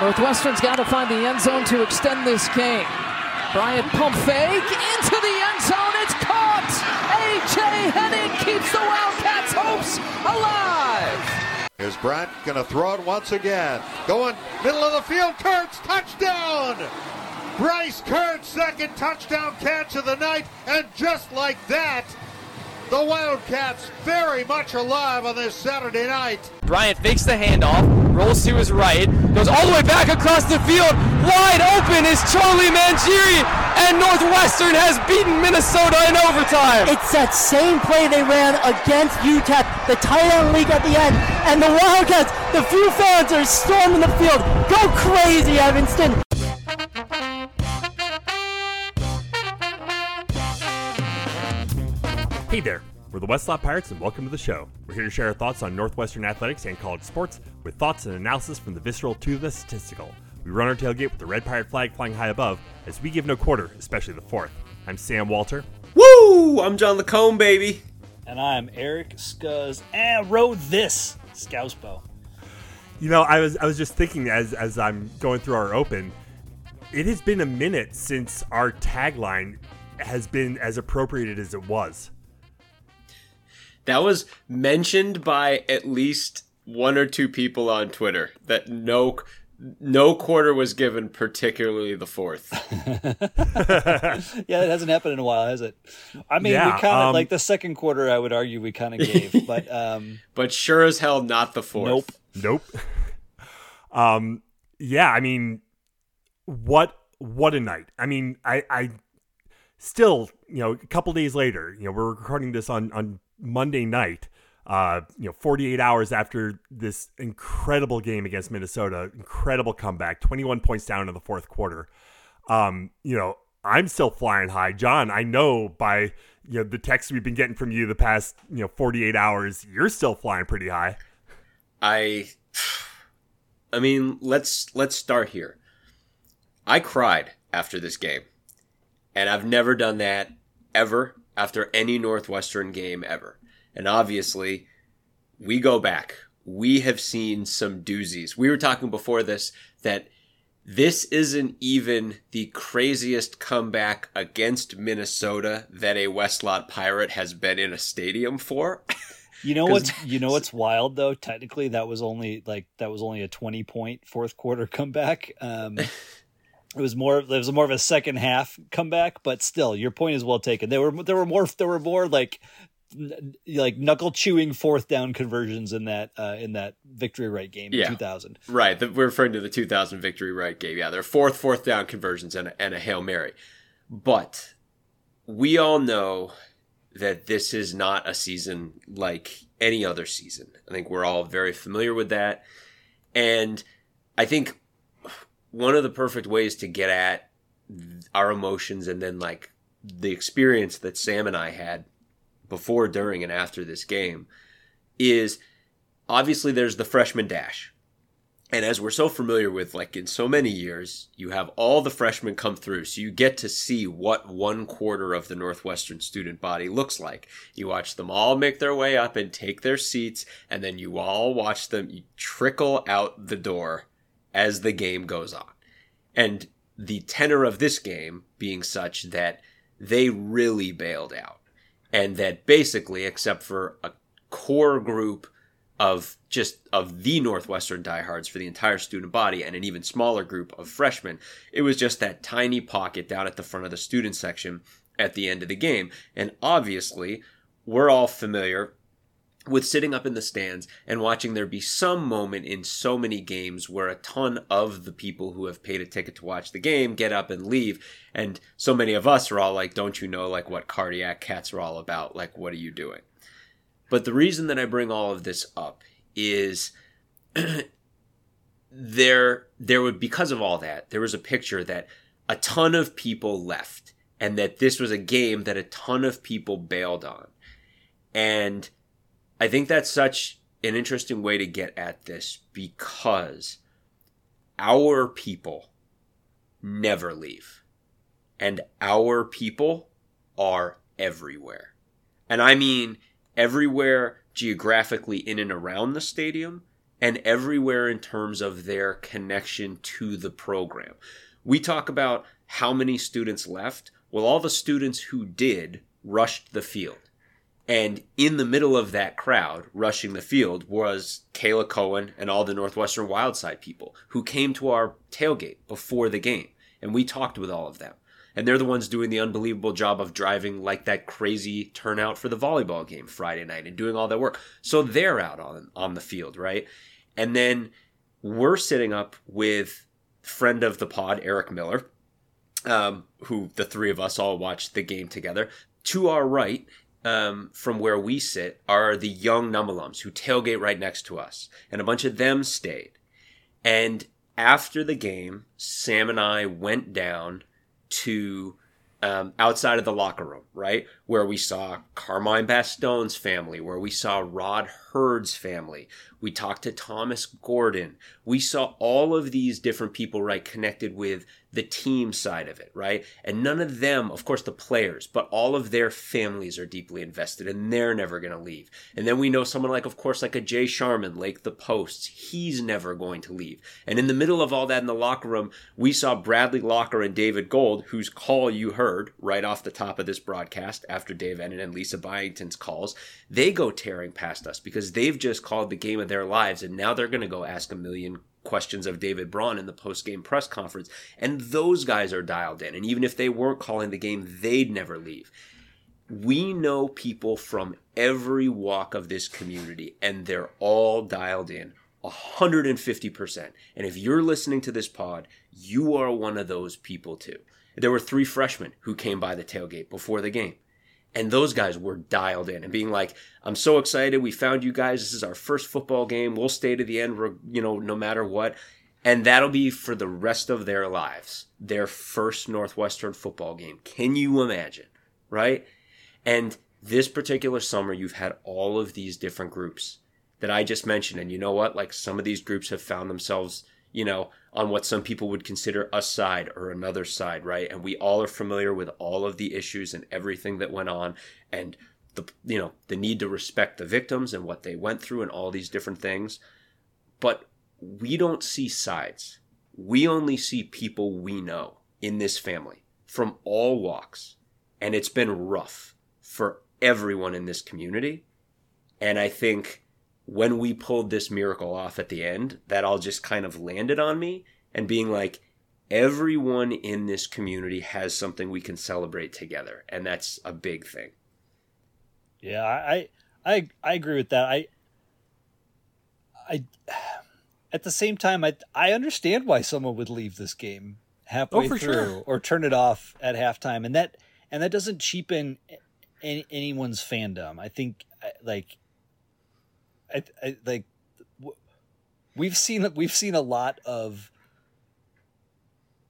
Northwestern's got to find the end zone to extend this game. Bryant pump fake into the end zone. It's caught. A.J. Henning keeps the Wildcats' hopes alive. Is Bryant going to throw it once again? Going middle of the field. Kirtz touchdown. Bryce Kirtz second touchdown catch of the night, and just like that, the Wildcats very much alive on this Saturday night. Bryant fakes the handoff, rolls to his right, goes all the way back across the field. Wide open is Charlie Mangieri, and Northwestern has beaten Minnesota in overtime. It's that same play they ran against UTEP, the tight end leak at the end, and the Wildcats, the few fans are storming the field. Go crazy, Evanston! Hey there, we're the Westlot Pirates and welcome to the show. We're here to share our thoughts on Northwestern athletics and college sports with thoughts and analysis from the visceral to the statistical. We run our tailgate with the red pirate flag flying high above as we give no quarter, especially the fourth. I'm Sam Walter. Woo! I'm John Lacombe, baby. And I'm Eric Scuzz. And wrote this Scousebo. You know, I was I was just thinking as as I'm going through our open, it has been a minute since our tagline has been as appropriated as it was. That was mentioned by at least one or two people on Twitter that no no quarter was given, particularly the fourth. yeah, it hasn't happened in a while, has it? I mean, Yeah, we kind of um, like the second quarter. I would argue we kind of gave, but um, but sure as hell not the fourth. nope. Nope. um yeah, I mean what what a night. I mean, I I still, you know, a couple days later, you know, we're recording this on on Monday night. Uh, you know, 48 hours after this incredible game against Minnesota, incredible comeback, 21 points down in the fourth quarter. Um, you know, I'm still flying high. John, I know by you know the text we've been getting from you the past, you know, 48 hours, you're still flying pretty high. I I mean, let's let's start here. I cried after this game. And I've never done that ever after any Northwestern game ever. And obviously, we go back. We have seen some doozies. We were talking before this that this isn't even the craziest comeback against Minnesota that a Westlot Pirate has been in a stadium for. You know what's you know what's wild though? Technically, that was only like that was only a twenty point fourth quarter comeback. Um, it was more it was more of a second half comeback, but still, your point is well taken. There were there were more there were more like like knuckle chewing fourth down conversions in that uh, in that victory right game Yeah. in two thousand. Right, the, we're referring to the 2000 victory right game. Yeah, they're fourth, fourth down conversions and a, and a hail mary. But we all know that this is not a season like any other season. I think we're all very familiar with that, and I think one of the perfect ways to get at our emotions and then like the experience that Sam and I had before, during, and after this game is obviously there's the freshman dash. And as we're so familiar with, like in so many years, you have all the freshmen come through. So you get to see what one quarter of the Northwestern student body looks like. You watch them all make their way up and take their seats, and then you all watch them trickle out the door as the game goes on. And the tenor of this game being such that they really bailed out. And that basically, except for a core group of just of the Northwestern diehards for the entire student body and an even smaller group of freshmen. It was just that tiny pocket down at the front of the student section at the end of the game. And obviously, we're all familiar with sitting up in the stands and watching there be some moment in so many games where a ton of the people who have paid a ticket to watch the game get up and leave and so many of us are all like don't you know like what cardiac cats are all about like what are you doing but the reason that I bring all of this up is there there would because of all that, there was a picture that a ton of people left and that this was a game that a ton of people bailed on. And I think that's such an interesting way to get at this because our people never leave. And our people are everywhere. And I mean everywhere geographically in and around the stadium and everywhere in terms of their connection to the program. We talk about how many students left. Well, all the students who did rushed the field. And in the middle of that crowd rushing the field was Kayla Cohen and all the Northwestern Wildside people who came to our tailgate before the game. And we talked with all of them. And they're the ones doing the unbelievable job of driving like that crazy turnout for the volleyball game Friday night and doing all that work. So they're out on, on the field, right? And then we're sitting up with friend of the pod, Eric Miller, um, who the three of us all watched the game together. To our right um, from where we sit are the young Num alums who tailgate right next to us, and a bunch of them stayed. And after the game, Sam and I went down to um, outside of the locker room, right? Where we saw Carmine Bastone's family, where we saw Rod Heard's family. We talked to Thomas Gordon. We saw all of these different people, right, connected with the team side of it, right? And none of them, of course, the players, but all of their families are deeply invested and they're never going to leave. And then we know someone like, of course, like a Jay Sharman, Lake the Posts. He's never going to leave. And in the middle of all that in the locker room, we saw Bradley Locker and David Gold, whose call you heard right off the top of this broadcast after Dave Ennen and Lisa Byington's calls. They go tearing past us because they've just called the game of their lives and now they're going to go ask a million questions of David Braun in the post-game press conference. And those guys are dialed in. And even if they weren't calling the game, they'd never leave. We know people from every walk of this community, and they're all dialed in 150%. And if you're listening to this pod, you are one of those people too. There were three freshmen who came by the tailgate before the game. And those guys were dialed in and being like, I'm so excited. We found you guys. This is our first football game. We'll stay to the end, you know, no matter what. And that'll be for the rest of their lives, their first Northwestern football game. Can you imagine? Right? And this particular summer, you've had all of these different groups that I just mentioned. And you know what? Like some of these groups have found themselves you know, on what some people would consider a side or another side, right? And we all are familiar with all of the issues and everything that went on and the you know, the need to respect the victims and what they went through and all these different things. But we don't see sides. We only see people we know in this family from all walks. And it's been rough for everyone in this community. And I think when we pulled this miracle off at the end, that all just kind of landed on me and being like, everyone in this community has something we can celebrate together. And that's a big thing. Yeah, I, I, I agree with that. I, I, at the same time, I, I understand why someone would leave this game halfway oh, through sure. or turn it off at halftime. And that, and that doesn't cheapen any, anyone's fandom. I think like I, I, like we've seen we've seen a lot of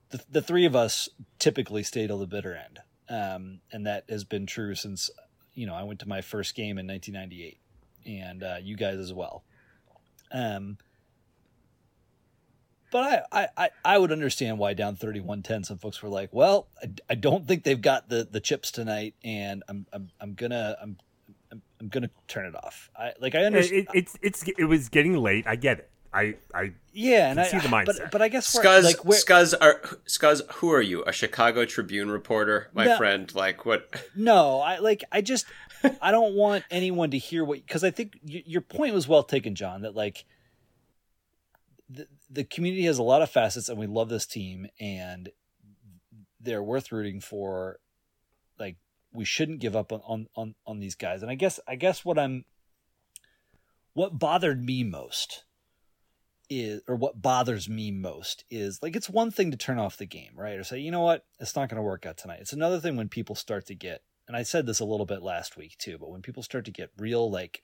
the, the three of us typically stay till the bitter end, um, and that has been true since you know I went to my first game in 1998, and uh, you guys as well. Um, but I, I, I would understand why down 31-10 some folks were like, well, I, I don't think they've got the, the chips tonight, and I'm I'm, I'm gonna I'm I'm, I'm gonna turn it off. I like I understand. It, it's it's it was getting late. I get it. I I yeah, and I see the mindset. But, but I guess Scuzz, like where, Scuzz, are, Scuzz, who are you? A Chicago Tribune reporter, my no, friend? Like what? No, I like I just I don't want anyone to hear what because I think y- your point was well taken, John. That like the the community has a lot of facets, and we love this team, and they're worth rooting for. We shouldn't give up on, on on these guys. And I guess I guess what I'm what bothered me most is or what bothers me most is like it's one thing to turn off the game, right? Or say, you know what, it's not going to work out tonight. It's another thing when people start to get and I said this a little bit last week too, but when people start to get real like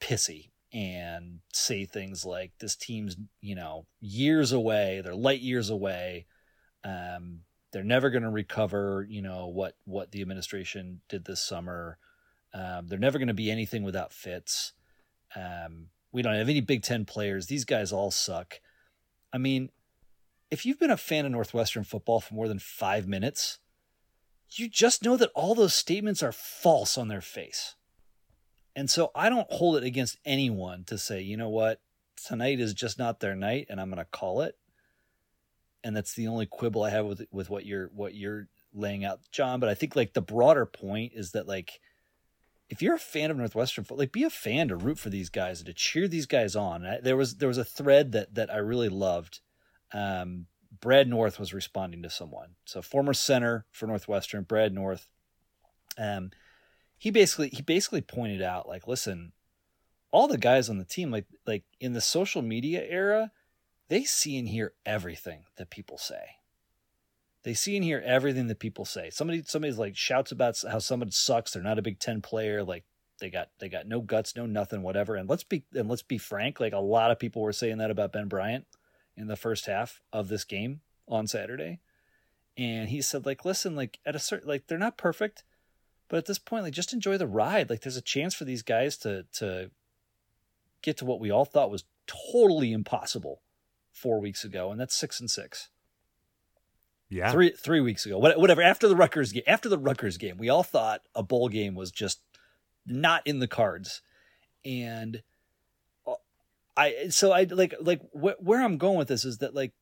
pissy and say things like this team's, you know, years away, they're light years away. Um, they're never going to recover, you know, what what the administration did this summer. Um, they're never going to be anything without Fitz. Um, we don't have any Big Ten players. These guys all suck. I mean, if you've been a fan of Northwestern football for more than five minutes, you just know that all those statements are false on their face. And so I don't hold it against anyone to say, you know what, tonight is just not their night, and I'm going to call it. And that's the only quibble I have with with what you're what you're laying out, John. But I think like the broader point is that like if you're a fan of Northwestern, like be a fan to root for these guys and to cheer these guys on. I, there was there was a thread that that I really loved. Um, Brad North was responding to someone, so former center for Northwestern, Brad North. Um, he basically he basically pointed out like, listen, all the guys on the team, like like in the social media era, they see and hear everything that people say. They see and hear everything that people say. Somebody somebody's like shouts about how someone sucks. They're not a Big Ten player. Like they got they got no guts, no nothing, whatever. And let's be and let's be frank. Like a lot of people were saying that about Ben Bryant in the first half of this game on Saturday. And he said, like, listen, like at a certain like they're not perfect, but at this point, like just enjoy the ride. Like there's a chance for these guys to to get to what we all thought was totally impossible four weeks ago, and that's six and six. Yeah, three three weeks ago, whatever. After the Rutgers game, after the Rutgers game, we all thought a bowl game was just not in the cards, and uh, I so I like like wh- where I'm going with this is that like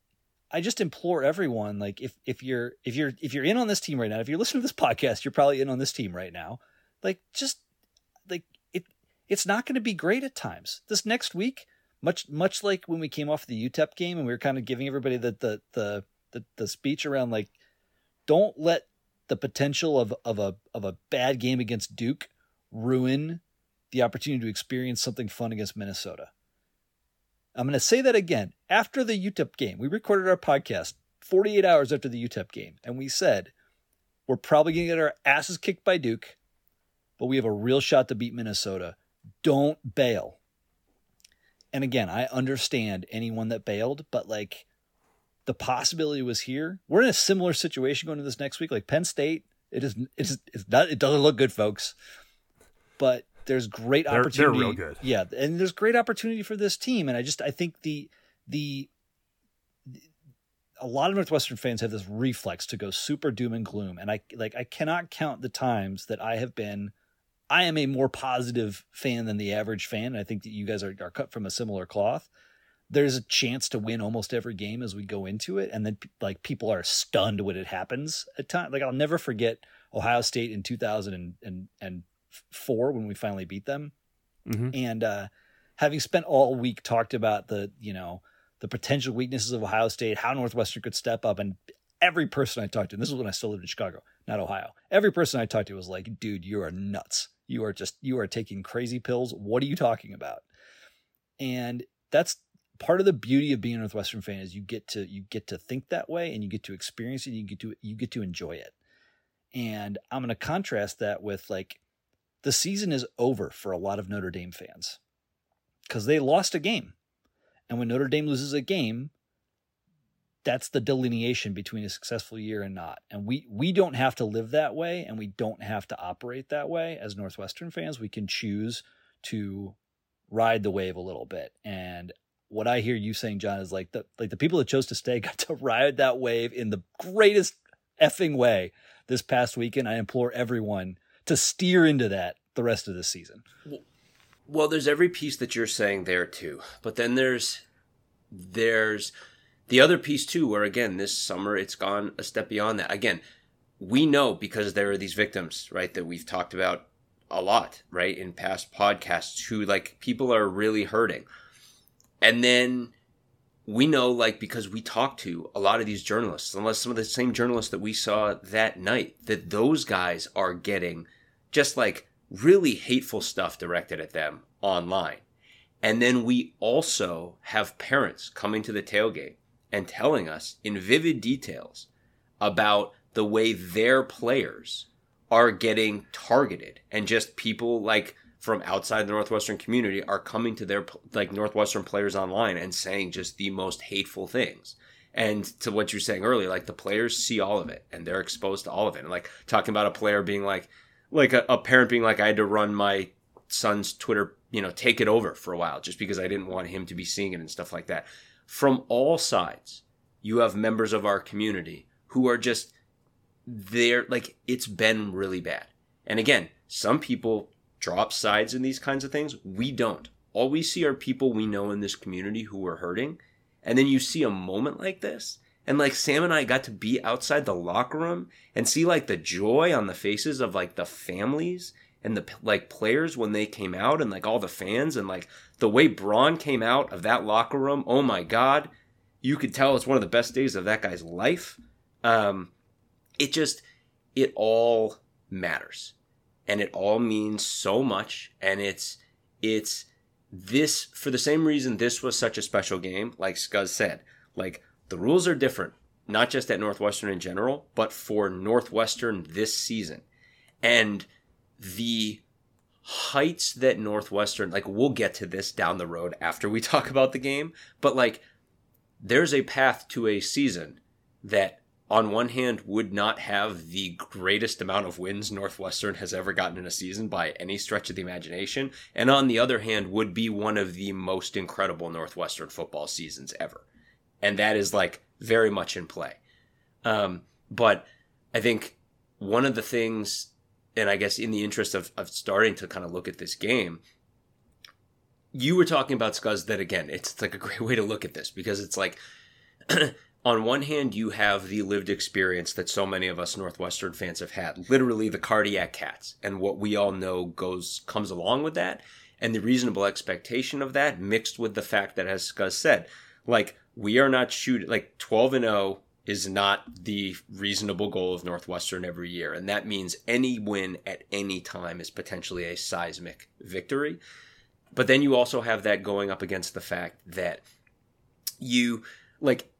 I just implore everyone like if if you're if you're if you're in on this team right now, if you're listening to this podcast, you're probably in on this team right now. Like just like it it's not going to be great at times. This next week, much much like when we came off the UTEP game and we were kind of giving everybody the the the the, the speech around like don't let the potential of of a of a bad game against Duke ruin the opportunity to experience something fun against Minnesota. I'm going to say that again. After the UTEP game, we recorded our podcast 48 hours after the UTEP game, and we said we're probably going to get our asses kicked by Duke, but we have a real shot to beat Minnesota. Don't bail. And again, I understand anyone that bailed, but like the possibility was here. We're in a similar situation going to this next week. Like Penn State, it is it is it's not it doesn't look good, folks. But there's great they're, opportunity. They're real good. Yeah, and there's great opportunity for this team. And I just I think the the a lot of Northwestern fans have this reflex to go super doom and gloom. And I like I cannot count the times that I have been I am a more positive fan than the average fan. I think that you guys are, are cut from a similar cloth there's a chance to win almost every game as we go into it and then like people are stunned when it happens at time like i'll never forget ohio state in 2004 when we finally beat them mm-hmm. and uh, having spent all week talked about the you know the potential weaknesses of ohio state how northwestern could step up and every person i talked to and this was when i still lived in chicago not ohio every person i talked to was like dude you are nuts you are just you are taking crazy pills what are you talking about and that's part of the beauty of being a Northwestern fan is you get to you get to think that way and you get to experience it. You get to you get to enjoy it. And I'm going to contrast that with like the season is over for a lot of Notre Dame fans because they lost a game, and when Notre Dame loses a game, that's the delineation between a successful year and not. And we we don't have to live that way, and we don't have to operate that way as Northwestern fans. We can choose to ride the wave a little bit. And what I hear you saying, John, is like the like the people that chose to stay got to ride that wave in the greatest effing way this past weekend. I implore everyone to steer into that the rest of the season. Well, there's every piece that you're saying there too, but then there's there's the other piece too, where again this summer it's gone a step beyond that. Again, we know because there are these victims, right, that we've talked about a lot, right, in past podcasts, who like people are really hurting and then we know, like, because we talked to a lot of these journalists, unless some of the same journalists that we saw that night, that those guys are getting just like really hateful stuff directed at them online. And then we also have parents coming to the tailgate and telling us in vivid details about the way their players are getting targeted and just people like from outside the Northwestern community are coming to their like Northwestern players online and saying just the most hateful things. And to what you're saying earlier, like the players see all of it and they're exposed to all of it. And like talking about a player being like, like a, a parent being like, I had to run my son's Twitter, you know, take it over for a while just because I didn't want him to be seeing it and stuff like that. From all sides, you have members of our community who are just there, like it's been really bad. And again, some people drop sides in these kinds of things. We don't. All we see are people we know in this community who are hurting. And then you see a moment like this. And like Sam and I got to be outside the locker room and see like the joy on the faces of like the families and the like players when they came out and like all the fans and like the way Braun came out of that locker room. Oh my God. You could tell it's one of the best days of that guy's life. Um, it just, it all matters and it all means so much. And it's, it's this for the same reason this was such a special game. Like Scuzz said, like the rules are different, not just at Northwestern in general, but for Northwestern this season. And the heights that Northwestern, like, we'll get to this down the road after we talk about the game, but like, there's a path to a season that on one hand would not have the greatest amount of wins Northwestern has ever gotten in a season by any stretch of the imagination, and on the other hand would be one of the most incredible Northwestern football seasons ever. And that is like very much in play. Um, but I think one of the things, and I guess in the interest of, of starting to kind of look at this game, you were talking about Scuzz that again, it's like a great way to look at this because it's like on one hand, you have the lived experience that so many of us Northwestern fans have had, literally the cardiac cats, and what we all know goes comes along with that, and the reasonable expectation of that, mixed with the fact that, as Scuzz said, like we are not shooting like twelve and zero oh is not the reasonable goal of Northwestern every year, and that means any win at any time is potentially a seismic victory. But then you also have that going up against the fact that you like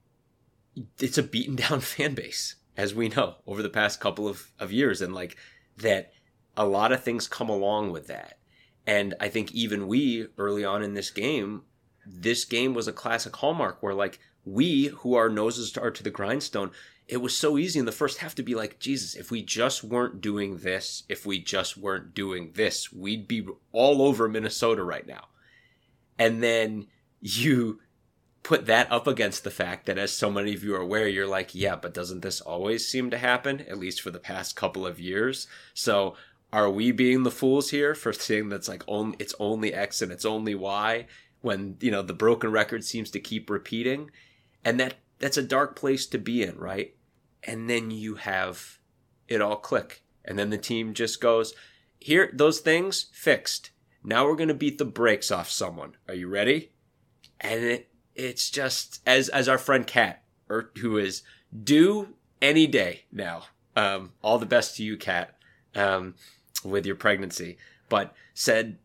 it's a beaten down fan base, as we know over the past couple of, of years, and like that a lot of things come along with that. And I think even we early on in this game, this game was a classic hallmark where like we who our noses are to the grindstone, it was so easy in the first half to be like, Jesus, if we just weren't doing this, if we just weren't doing this, we'd be all over Minnesota right now. And then you put that up against the fact that, as so many of you are aware, you're like, yeah, but doesn't this always seem to happen, at least for the past couple of years? So are we being the fools here for saying that's like only it's only X and it's only Y when you know the broken record seems to keep repeating, and that that's a dark place to be in, right? And then you have it all click, and then the team just goes, here, those things fixed. Now we're gonna beat the brakes off someone. Are you ready? And it it's just as as our friend Kat, or who is due any day now. Um, all the best to you, Kat, um, with your pregnancy. But said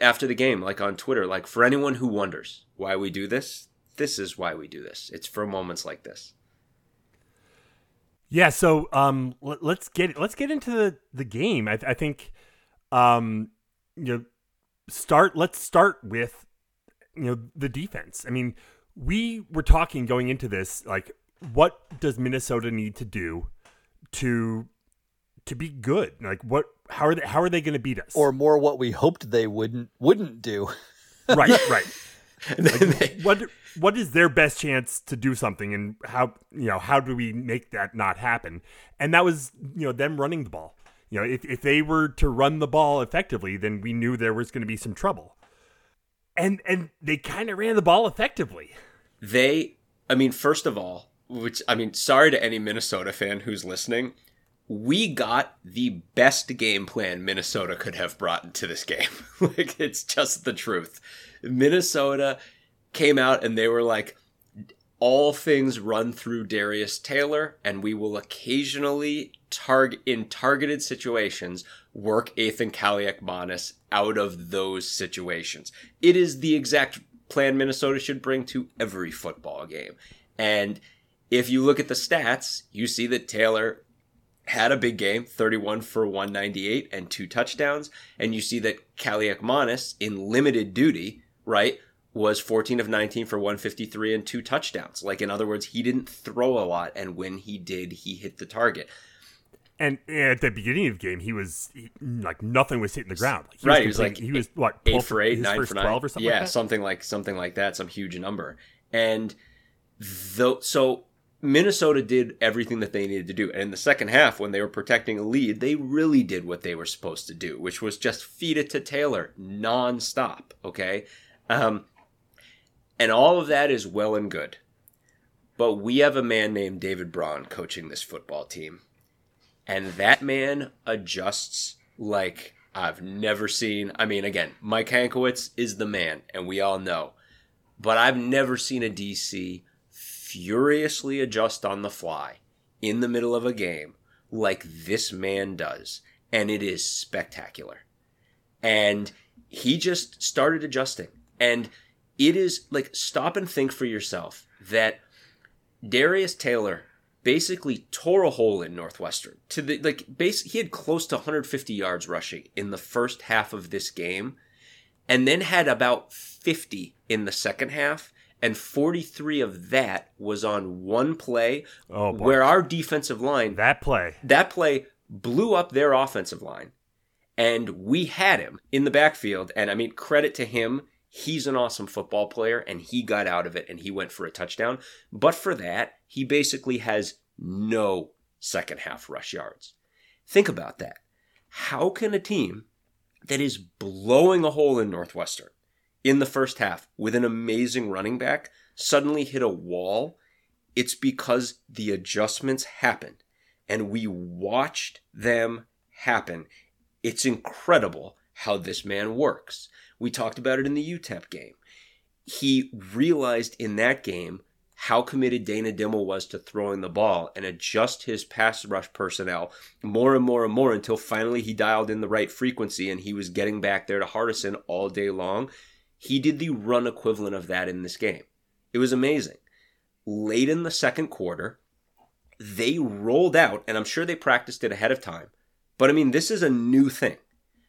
after the game, like on Twitter, like for anyone who wonders why we do this, this is why we do this. It's for moments like this. Yeah, so um, let, us get let's get into the, the game. I, I think um, you know start. Let's start with you know the defense. I mean, we were talking going into this like what does Minnesota need to do to to be good? Like what how are they how are they going to beat us? Or more what we hoped they wouldn't wouldn't do. right, right. Like, what what is their best chance to do something and how you know how do we make that not happen? And that was you know them running the ball. You know, if if they were to run the ball effectively, then we knew there was going to be some trouble and and they kind of ran the ball effectively. They, I mean, first of all, which I mean, sorry to any Minnesota fan who's listening, we got the best game plan Minnesota could have brought into this game. like it's just the truth. Minnesota came out and they were like, all things run through Darius Taylor, and we will occasionally target in targeted situations work Ethan Kaliakmanis out of those situations. It is the exact plan Minnesota should bring to every football game. And if you look at the stats, you see that Taylor had a big game, 31 for 198 and two touchdowns. And you see that Kaliakmanis in limited duty, right, was 14 of 19 for 153 and two touchdowns. Like, in other words, he didn't throw a lot. And when he did, he hit the target. And at the beginning of the game, he was he, like nothing was hitting the ground. He right, was he was like he was what eight for eight, nine for nine, twelve or something. Yeah, like something like something like that, some huge number. And though, so Minnesota did everything that they needed to do. And in the second half, when they were protecting a lead, they really did what they were supposed to do, which was just feed it to Taylor nonstop. Okay. Um, and all of that is well and good. But we have a man named David Braun coaching this football team. And that man adjusts like I've never seen. I mean, again, Mike Hankwitz is the man, and we all know. But I've never seen a DC furiously adjust on the fly in the middle of a game like this man does. And it is spectacular. And he just started adjusting. And it is like, stop and think for yourself that Darius Taylor basically tore a hole in Northwestern to the like base he had close to 150 yards rushing in the first half of this game and then had about 50 in the second half and 43 of that was on one play Oh, where our defensive line That play. that play blew up their offensive line and we had him in the backfield and i mean credit to him. He's an awesome football player and he got out of it and he went for a touchdown. But for that he basically has no second half rush yards. Think about that. How can a team that is blowing a hole in northwestern in the first half with an amazing running back suddenly hit a wall it's because the adjustments happened and we watched them happen. It's incredible how this man works. We talked about it in the UTEP game. He realized in that game how committed Dana Dimel was to throwing the ball and adjust his pass rush personnel more and more and more until finally he dialed in the right frequency and he was getting back there to Hardison all day long. He did the run equivalent of that in this game. It was amazing. Late in the second quarter, they rolled out, and I'm sure they practiced it ahead of time, but I mean, this is a new thing.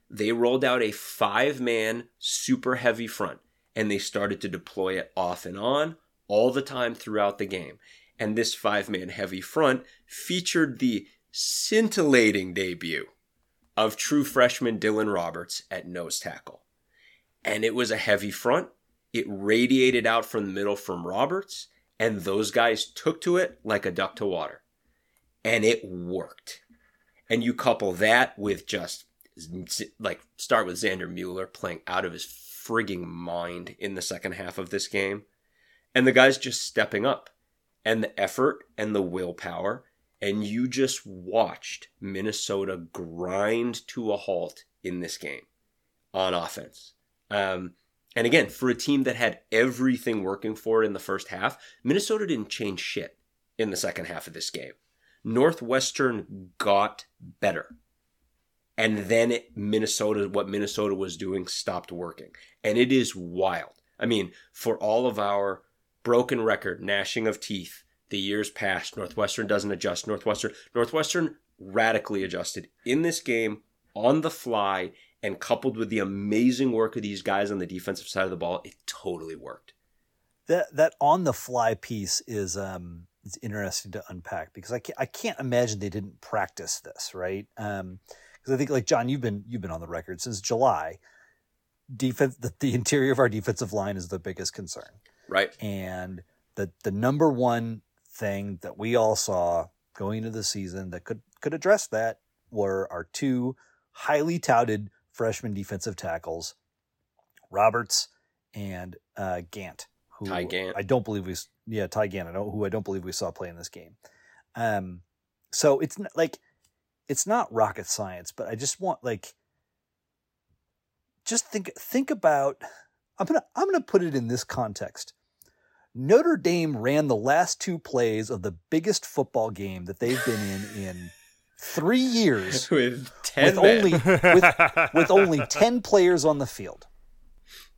They rolled out a five man super heavy front, and they started to deploy it off and on all the time throughout the game. And this five man heavy front featured the scintillating debut of true freshman Dylan Roberts at nose tackle. And it was a heavy front. It radiated out from the middle from Roberts, and those guys took to it like a duck to water. And it worked. And you couple that with just like start with Xander Mueller playing out of his frigging mind in the second half of this game. And the guys just stepping up and the effort and the willpower. And you just watched Minnesota grind to a halt in this game on offense. Um, and again, for a team that had everything working for it in the first half, Minnesota didn't change shit in the second half of this game. Northwestern got better. And then it, Minnesota, what Minnesota was doing stopped working. And it is wild. I mean, for all of our broken record, gnashing of teeth, the years past, Northwestern doesn't adjust. Northwestern, Northwestern radically adjusted in this game on the fly and coupled with the amazing work of these guys on the defensive side of the ball, it totally worked. That that on the fly piece is um it's interesting to unpack because I can't, I can't imagine they didn't practice this, right? Um because I think like John, you've been you've been on the record since July. Defense the, the interior of our defensive line is the biggest concern. Right. And the the number one thing that we all saw going into the season that could could address that were our two highly touted freshman defensive tackles, Roberts and uh, Gant, who Ty Gant. I don't believe we yeah Ty Gant, I don't, who I don't believe we saw play in this game. Um, so it's not, like it's not rocket science, but I just want like just think think about I'm gonna I'm gonna put it in this context. Notre Dame ran the last two plays of the biggest football game that they've been in in three years With 10 with only with, with only 10 players on the field.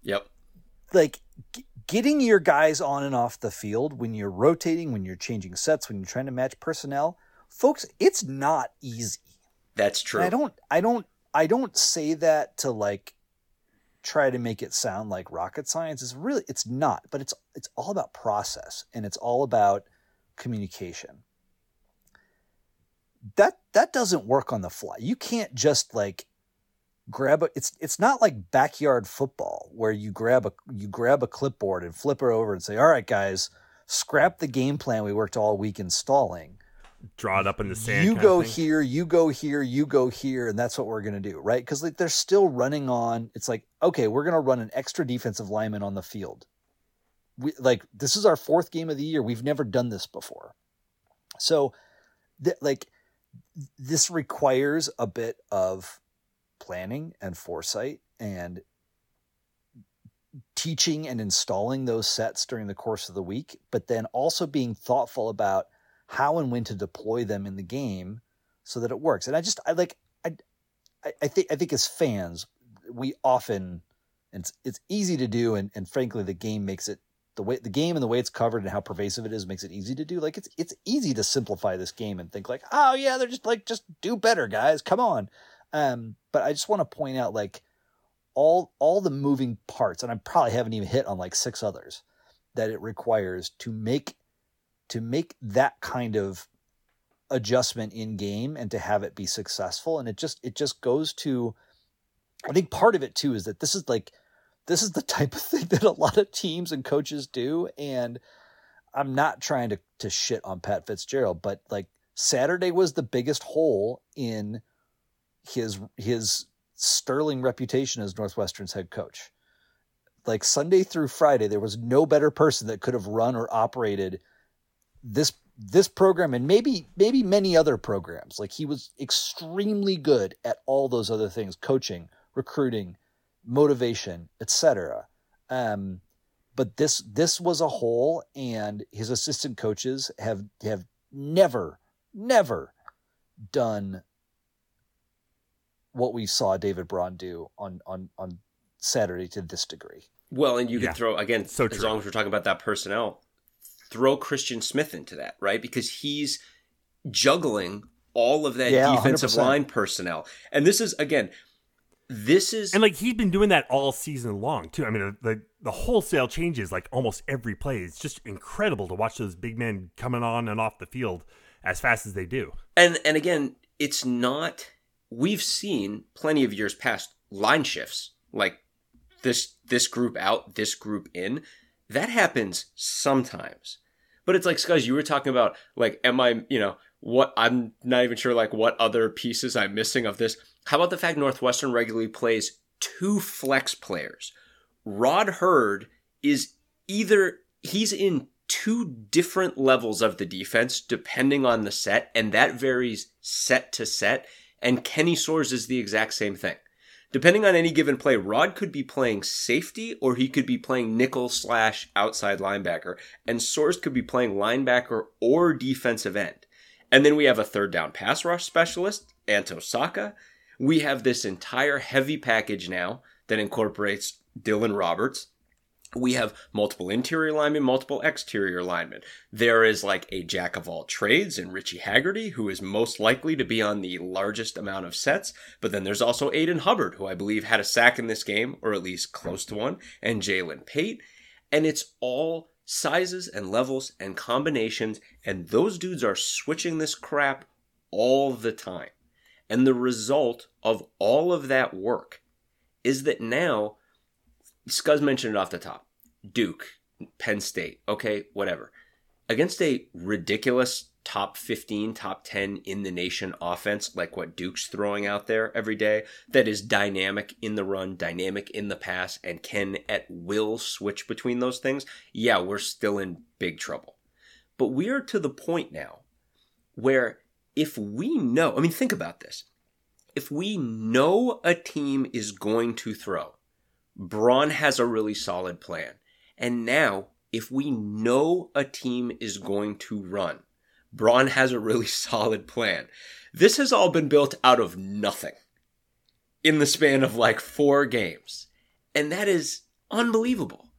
Yep. like g- getting your guys on and off the field when you're rotating when you're changing sets when you're trying to match personnel folks it's not easy. That's true. And i don't i don't i don't say that to like try to make it sound like rocket science. Is really it's not but it's it's all about process and it's all about communication that that doesn't work on the fly you can't just like grab a it's it's not like backyard football where you grab a you grab a clipboard and flip it over and say all right guys scrap the game plan we worked all week installing. Draw it up in the sand. You go here, you go here, you go here, and that's what we're going to do, right? Because like they're still running on. It's like okay, we're going to run an extra defensive lineman on the field. We like this is our fourth game of the year. We've never done this before, so th- like this requires a bit of planning and foresight and teaching and installing those sets during the course of the week, but then also being thoughtful about how and when to deploy them in the game so that it works. And I just I like I I, think I think as fans we often it's, it's easy to do and, and frankly the game makes it the way the game and the way it's covered and how pervasive it is makes it easy to do. Like it's it's easy to simplify this game and think like, oh yeah, they're just like just do better, guys. Come on. Um, but I just want to point out like all all the moving parts, and I probably haven't even hit on like six others that it requires to make to make that kind of adjustment in game and to have it be successful. And it just it just goes to I think part of it too is that this is like this is the type of thing that a lot of teams and coaches do. And I'm not trying to to shit on Pat Fitzgerald, but like Saturday was the biggest hole in his his sterling reputation as Northwestern's head coach. Like Sunday through Friday, there was no better person that could have run or operated this this program and maybe maybe many other programs. Like he was extremely good at all those other things, coaching, recruiting, motivation, etc. Um, but this this was a hole, and his assistant coaches have have never never done what we saw David Braun do on on on Saturday to this degree. Well, and you Yeah. could throw again So as true. long as we're talking about that personnel, throw Christian Smith into that, right? Because he's juggling all of that Yeah, defensive 100%. line personnel. And this is again, this is And like he's been doing that all season long too. I mean, the the wholesale changes like almost every play. It's just incredible to watch those big men coming on and off the field as fast as they do. and and again, it's not we've seen plenty of years past line shifts like this this group out, this group in. That happens sometimes. But it's like Scuzz, you were talking about like am I, you know, what I'm not even sure like what other pieces I'm missing of this. How about the fact Northwestern regularly plays two flex players? Rod Heard is either he's in two different levels of the defense depending on the set, and that varies set to set. And Kenny Soares is the exact same thing. Depending on any given play, Rod could be playing safety or he could be playing nickel slash outside linebacker, and Soares could be playing linebacker or defensive end. And then we have a third down pass rush specialist, Anto Saka. We have this entire heavy package now that incorporates Dylan Roberts. We have multiple interior linemen, multiple exterior linemen. There is like a jack of all trades in Richie Hagarty, who is most likely to be on the largest amount of sets. But then there's also Aidan Hubbard, who I believe had a sack in this game, or at least close to one, and Jalen Pate. And it's all sizes and levels and combinations, and those dudes are switching this crap all the time. And the result of all of that work is that now, Scuzz mentioned it off the top Duke, Penn State, okay, whatever. Against a ridiculous top 15, top 10 in the nation offense, like what Duke's throwing out there every day, that is dynamic in the run, dynamic in the pass, and can at will switch between those things, yeah, we're still in big trouble. But we are to the point now where if we know, I mean, think about this. If we know a team is going to throw, Braun has a really solid plan. And now, if we know a team is going to run, Braun has a really solid plan. This has all been built out of nothing in the span of like four games. And that is unbelievable.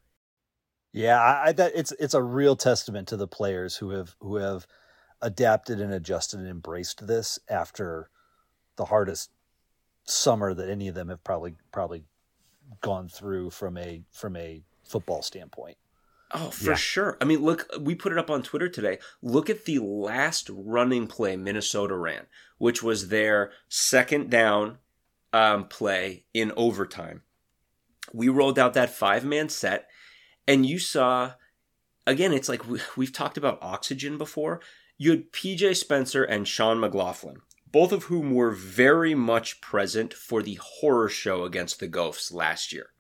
Yeah, I, that it's it's a real testament to the players who have who have adapted and adjusted and embraced this after the hardest summer that any of them have probably probably gone through from a from a football standpoint. Oh, for Yeah. sure. I mean, look, we put it up on Twitter today. Look at the last running play Minnesota ran, which was their second down um, play in overtime. We rolled out that five man set, and you saw again, it's like we, we've talked about oxygen before. You had PJ Spencer and Sean McLaughlin, both of whom were very much present for the horror show against the Gophs last year.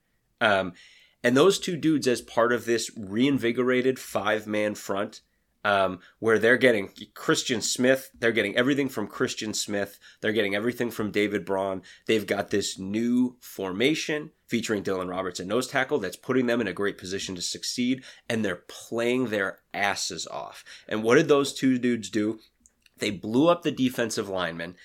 Um, and those two dudes, as part of this reinvigorated five man front, um, where they're getting Christian Smith, they're getting everything from Christian Smith, they're getting everything from David Braun. They've got this new formation featuring Dylan Roberts and nose tackle that's putting them in a great position to succeed, and they're playing their asses off. And what did those two dudes do? They blew up the defensive lineman.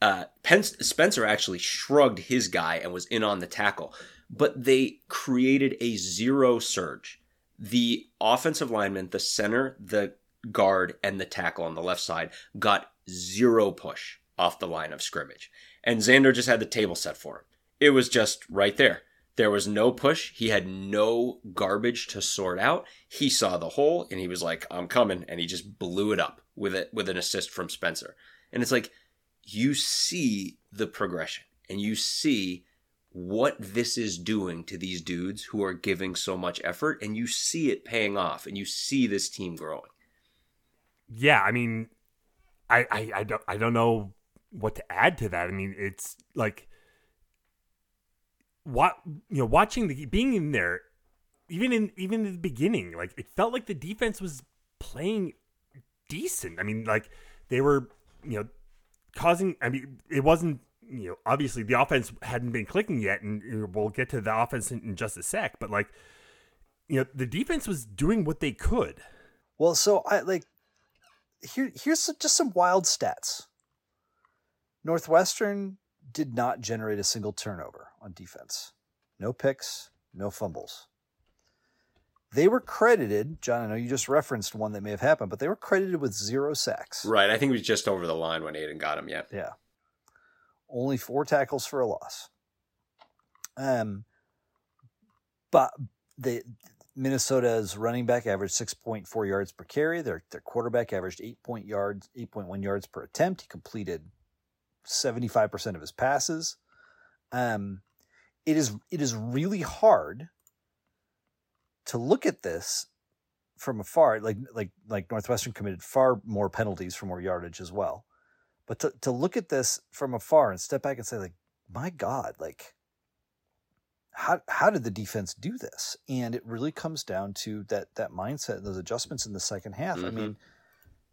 Uh, Spencer actually shrugged his guy and was in on the tackle, but they created a zero surge. The offensive lineman, the center, the guard, and the tackle on the left side got zero push off the line of scrimmage. And Xander just had the table set for him. It was just right there. There was no push. He had no garbage to sort out. He saw the hole and he was like, I'm coming. And he just blew it up with it with an assist from Spencer. And it's like you see the progression and you see what this is doing to these dudes who are giving so much effort and you see it paying off and you see this team growing. Yeah, I mean I I, I don't I don't know what to add to that. I mean, it's like what you know, watching the being in there, even in even in the beginning, like it felt like the defense was playing decent. I mean, like they were, you know, causing. I mean, it wasn't. You know, obviously the offense hadn't been clicking yet, and we'll get to the offense in, in just a sec. But like, you know, the defense was doing what they could. Well, so I like here. Here's just some wild stats. Northwestern did not generate a single turnover on defense. No picks, no fumbles. They were credited, John. I know you just referenced one that may have happened, but they were credited with zero sacks. Right. I think it was just over the line when Aidan got him. Yeah. Yeah. Only four tackles for a loss. Um, but the Minnesota's running back averaged six point four yards per carry. Their their quarterback averaged eight point yards, eight point one yards per attempt. He completed seventy five percent of his passes. Um, it is it is really hard to look at this from afar, like like like Northwestern committed far more penalties for more yardage as well. But to, to look at this from afar and step back and say, like, my God, like how how did the defense do this? And it really comes down to that that mindset, those adjustments in the second half. Mm-hmm. I mean,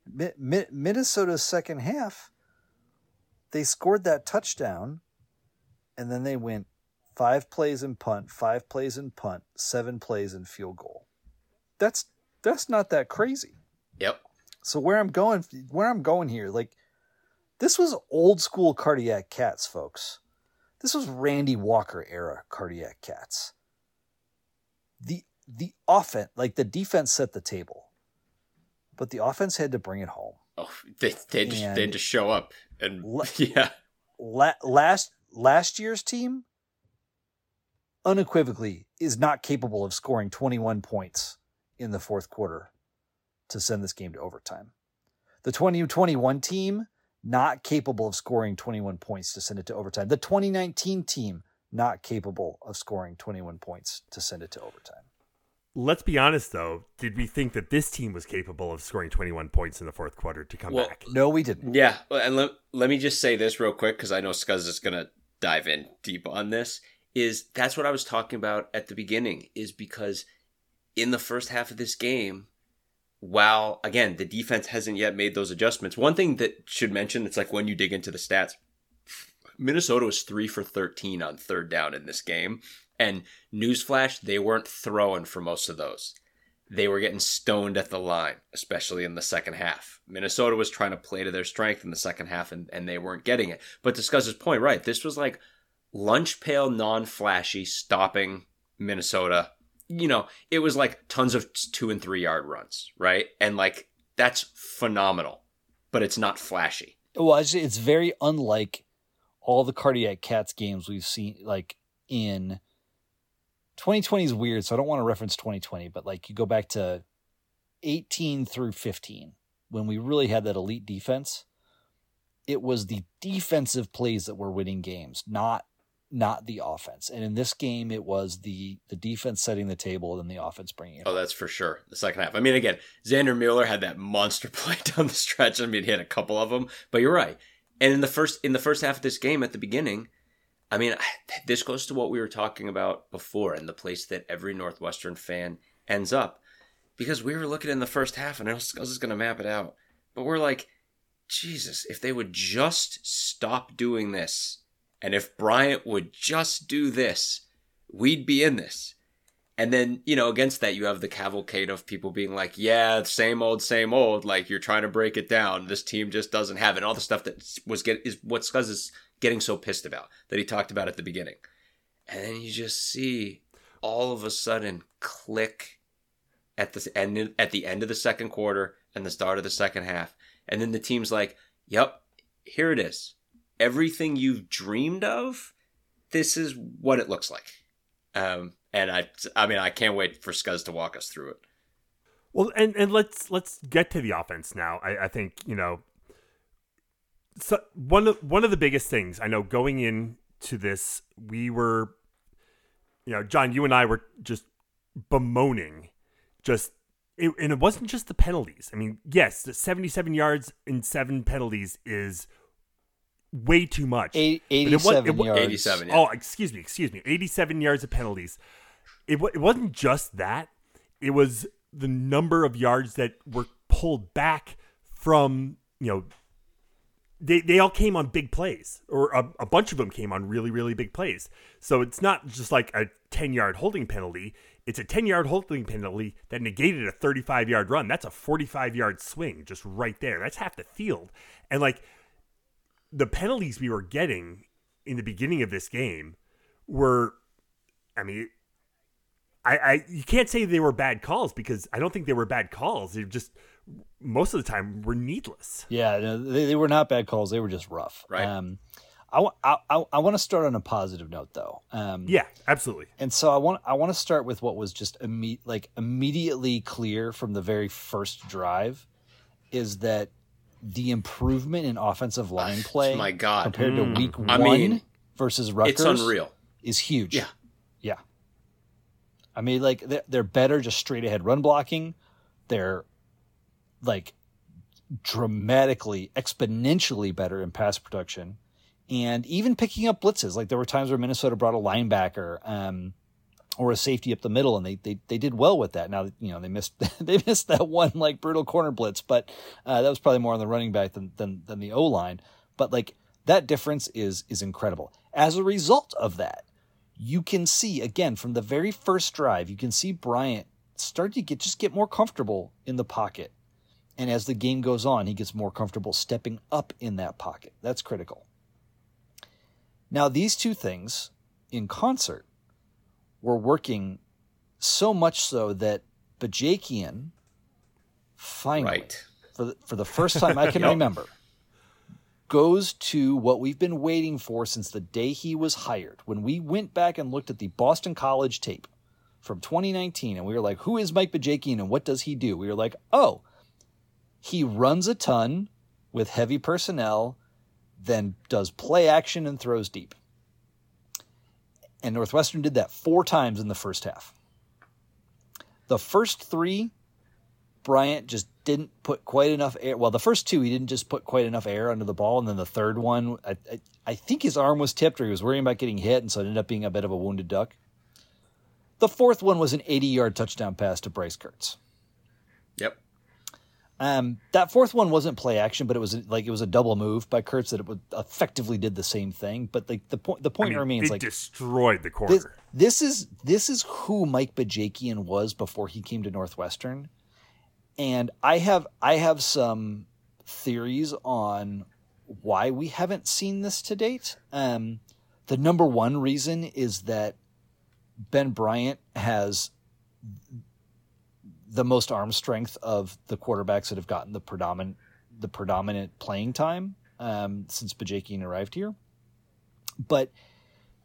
Mi- Mi- Minnesota's second half, they scored that touchdown, and then they went five plays in punt, five plays in punt, seven plays in field goal. That's that's not that crazy. Yep. So where I'm going, where I'm going here, like this was old school cardiac cats, folks. This was Randy Walker era cardiac cats. The the offense, like the defense, set the table, but the offense had to bring it home. Oh, they they just they had to show up and yeah. La- last last year's team unequivocally is not capable of scoring 21 points in the fourth quarter to send this game to overtime. The 2021 team, not capable of scoring 21 points to send it to overtime. The 2019 team, not capable of scoring 21 points to send it to overtime. Let's be honest, though. Did we think that this team was capable of scoring 21 points in the fourth quarter to come well, back? No, we didn't. Yeah. And let, let me just say this real quick because I know Scuzz is going to dive in deep on this is that's what I was talking about at the beginning is because in the first half of this game, while again the defense hasn't yet made those adjustments, one thing that should mention it's like when you dig into the stats, Minnesota was three for thirteen on third down in this game, and newsflash, they weren't throwing for most of those. They were getting stoned at the line, especially in the second half. Minnesota was trying to play to their strength in the second half, and, and they weren't getting it. But to Scuzz's point, right, this was like lunch pail non flashy stopping Minnesota. You know, it was like tons of two and three yard runs, right? And like that's phenomenal, but it's not flashy. Well, it's very unlike all the cardiac cats games we've seen, like in 2020 is weird, so I don't want to reference 2020, but like you go back to 18 through 15 when we really had that elite defense. It was the defensive plays that were winning games, not not the offense. And in this game, it was the the defense setting the table and the offense bringing it. Oh, that's for sure. The second half. I mean, again, Xander Mueller had that monster play down the stretch. I mean, he had a couple of them, but you're right. And in the first in the first half of this game, at the beginning, I mean, this goes to what we were talking about before, and the place that every Northwestern fan ends up, because we were looking in the first half, and I was, I was just going to map it out, but we're like, Jesus, if they would just stop doing this and if Bryant would just do this, we'd be in this. And then, you know, against that, you have the cavalcade of people being like, yeah, same old, same old. Like, you're trying to break it down. This team just doesn't have it. And all the stuff that was get is what Scuzz is getting so pissed about that he talked about at the beginning. And then you just see all of a sudden click at the end at the end of the second quarter and the start of the second half. And then the team's like, yep, here it is everything you've dreamed of, this is what it looks like. Um, and I, I mean, I can't wait for Scuzz to walk us through it. Well, and, and let's let's get to the offense now. I, I think you know, so one of one of the biggest things I know going into this, we were, you know, John, you and I were just bemoaning, just it, and it wasn't just the penalties. I mean, yes, the seventy-seven yards and seven penalties is way too much. Eight, 87 it was, it, yards. 87, yeah. Oh, excuse me, excuse me. 87 yards of penalties. It, it wasn't just that. It was the number of yards that were pulled back from, you know, they, they all came on big plays, or a, a bunch of them came on really, really big plays. So it's not just like a 10 yard holding penalty. It's a 10 yard holding penalty that negated a 35 yard run. That's a 45 yard swing just right there. That's half the field. And like, the penalties we were getting in the beginning of this game were, I mean, I, I you can't say they were bad calls because I don't think they were bad calls. They just most of the time were needless. Yeah, no, they, they were not bad calls. They were just rough. Right. Um, I, I, I want to start on a positive note though. Um, yeah, absolutely. And so I want I want to start with what was just imme- like immediately clear from the very first drive is that the improvement in offensive line play my God. compared Mm. to week I one mean, versus Rutgers It's unreal. is huge. Yeah. Yeah. I mean, like they're, they're better just straight ahead run blocking. They're like dramatically, exponentially better in pass protection, and even picking up blitzes. Like there were times where Minnesota brought a linebacker um, or a safety up the middle, and they they they did well with that. Now you know they missed they missed that one like brutal corner blitz, but uh, that was probably more on the running back than than, than the O line. But like that difference is is incredible. As a result of that, you can see again from the very first drive, you can see Bryant start to get just get more comfortable in the pocket. And as the game goes on, he gets more comfortable stepping up in that pocket. That's critical. Now, these two things in concert were working so much so that Bajakian finally, Right. for, the, for the first time I can Yep. remember, goes to what we've been waiting for since the day he was hired. When we went back and looked at the Boston College tape from 2019, and we were like, who is Mike Bajakian and what does he do? We were like, oh, he runs a ton with heavy personnel, then does play action and throws deep. And Northwestern did that four times in the first half. The first three, Bryant just didn't put quite enough air. Well, the first two, he didn't just put quite enough air under the ball. And then the third one, I, I, I think his arm was tipped or he was worrying about getting hit. And so it ended up being a bit of a wounded duck. The fourth one was an 80 yard touchdown pass to Bryce Kirtz. Um, that fourth one wasn't play action, but it was like it was a double move by Kirtz that it would effectively did the same thing. But like the point, the I point mean, remains like destroyed the corner. this, this is this is who Mike Bajakian was before he came to Northwestern, and I have I have some theories on why we haven't seen this to date. Um, the number one reason is that Ben Bryant has the most arm strength of the quarterbacks that have gotten the predominant the predominant playing time um, since Bajakian arrived here. But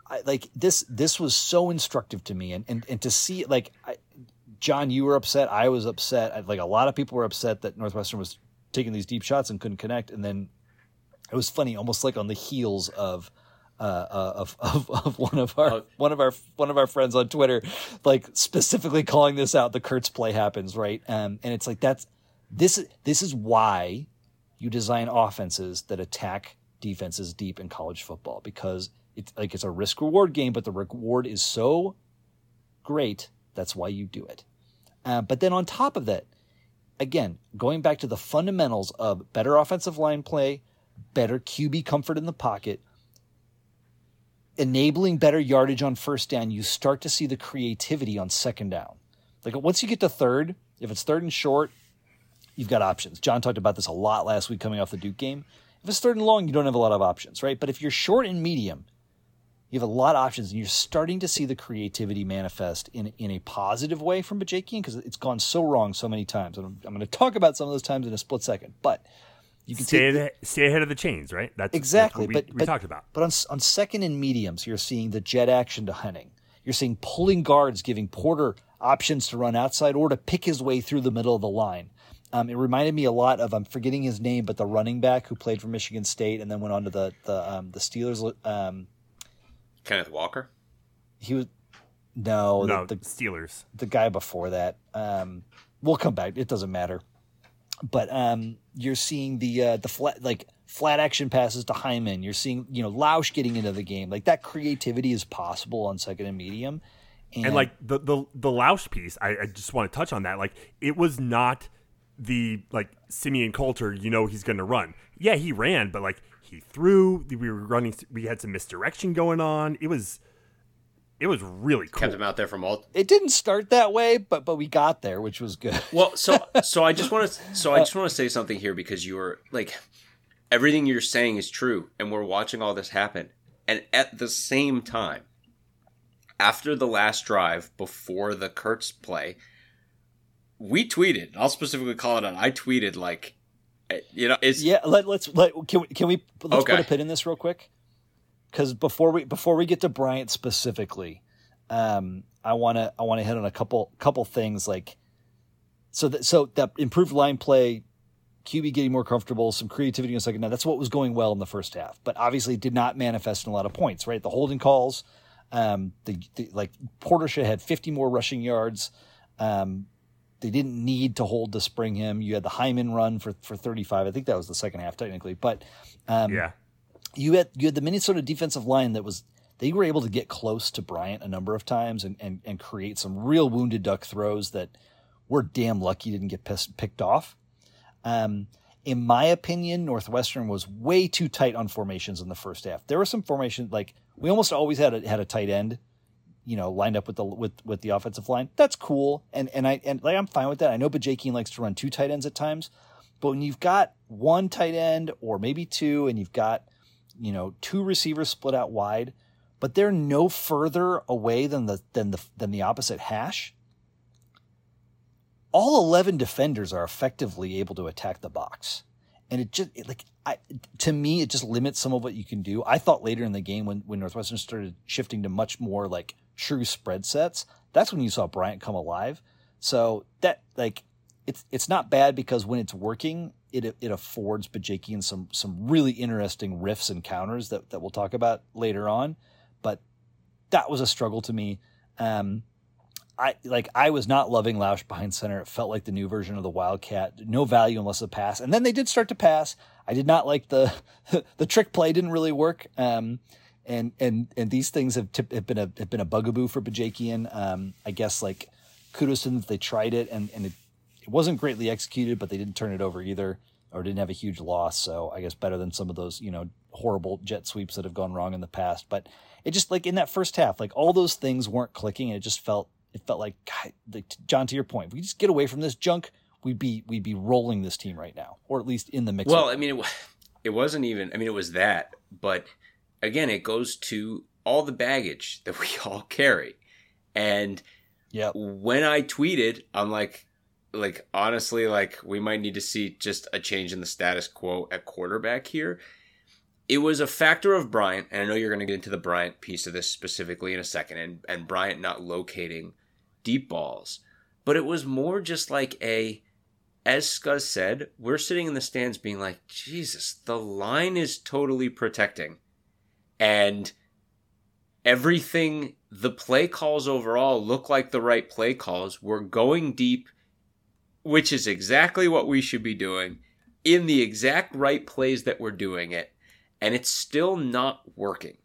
I, like this this was so instructive to me. And and, and to see like I, John you were upset. I was upset. I, like a lot of people were upset that Northwestern was taking these deep shots and couldn't connect. And then it was funny almost like on the heels of uh, uh, of, of of one of our one of our one of our friends on Twitter, like specifically calling this out. The Kirtz play happens right, um, and it's like that's this this is why you design offenses that attack defenses deep in college football because it's like it's a risk reward game, but the reward is so great. That's why you do it. Uh, but then on top of that, again, going back to the fundamentals of better offensive line play, better QB comfort in the pocket, enabling better yardage on first down, you start to see the creativity on second down. Like once you get to third, if it's third and short, you've got options. John talked about this a lot last week coming off the Duke game. If it's third and long, you don't have a lot of options, right? But if you're short and medium, you have a lot of options, and you're starting to see the creativity manifest in in a positive way from Bajakian because it's gone so wrong so many times. And I'm, I'm going to talk about some of those times in a split second, but you can stay, see ahead, stay ahead of the chains, right? That's exactly. that's what we, but we but, talked about. But on on second and mediums, you're seeing the jet action to Henning. You're seeing pulling guards giving Porter options to run outside or to pick his way through the middle of the line. Um, it reminded me a lot of I'm forgetting his name, but the running back who played for Michigan State and then went on to the the um, the Steelers. Um, Kenneth Walker. he was no, No, the, the Steelers. the guy before that. Um, we'll come back. It doesn't matter. But um, you're seeing the uh, the flat like flat action passes to Himon. You're seeing you know Lausch getting into the game. Like that creativity is possible on second and medium. And, and like the the the Lausch piece, I, I just want to touch on that. Like it was not the like Simeon Coulter. You know he's going to run. Yeah, he ran, but like he threw. We were running. We had some misdirection going on. It was it was really cool. Kept him out there from all. it didn't start that way, but but we got there, which was good. Well, so so I just want to so I just want to say something here because you were like everything you're saying is true, and we're watching all this happen, and at the same time, after the last drive before the Kirtz play, we tweeted. I'll specifically call it out. I tweeted like, eh, you know, it's Yeah, let, let's let can we can we let's Okay. put a pin in this real quick because before we before we get to Bryant specifically, um, I want to I want to hit on a couple couple things like so that so that improved line play, QB getting more comfortable, some creativity in the second half. That's what was going well in the first half, but obviously did not manifest in a lot of points. Right, the holding calls, um, the, the like Porter should had 50 more rushing yards. Um, they didn't need to hold to spring him. You had the Himon run for, for 35. I think that was the second half technically, but um, yeah, you had you had the Minnesota defensive line that was they were able to get close to Bryant a number of times and and, and create some real wounded duck throws that we're damn lucky didn't get pissed, picked off. Um, in my opinion, Northwestern was way too tight on formations in the first half. There were some formations like we almost always had a, had a tight end, you know, lined up with the with with the offensive line. That's cool, and and I and like I'm fine with that. I know Bajakian likes to run two tight ends at times, but when you've got one tight end or maybe two, and you've got you know two receivers split out wide, but they're no further away than the than the than the opposite hash. All eleven defenders are effectively able to attack the box, and it just it, like I to me it just limits some of what you can do. I thought later in the game when when Northwestern started shifting to much more like true spread sets, that's when you saw Bryant come alive. So that like it's it's not bad because when it's working, it it affords Bajakian some some really interesting riffs and counters that that we'll talk about later on. But that was a struggle to me. Um, I like I was not loving Lausch behind center. It felt like the new version of the Wildcat. No value unless a pass. And then they did start to pass. I did not like the the trick play didn't really work. Um, and and and these things have, have been a have been a bugaboo for Bajakian. Um, I guess like kudos to them that they tried it and and it, it wasn't greatly executed, but they didn't turn it over either or didn't have a huge loss. So I guess better than some of those you know horrible jet sweeps that have gone wrong in the past. But it just like in that first half, like all those things weren't clicking. And it just felt it felt like, God, like John, to your point, if we just get away from this junk, we'd be we'd be rolling this team right now, or at least in the mix. Well, I mean, it, it wasn't even. I mean, it was that, but again, it goes to all the baggage that we all carry, and yeah, when I tweeted, I'm like, like honestly, like we might need to see just a change in the status quo at quarterback here. It was a factor of Bryant, and I know you're going to get into the Bryant piece of this specifically in a second, and and Bryant not locating deep balls, but it was more just like a, as Scuzz said, we're sitting in the stands being like, Jesus, the line is totally protecting And everything, the play calls overall look like the right play calls. We're going deep, which is exactly what we should be doing in the exact right plays that we're doing it. And it's still not working.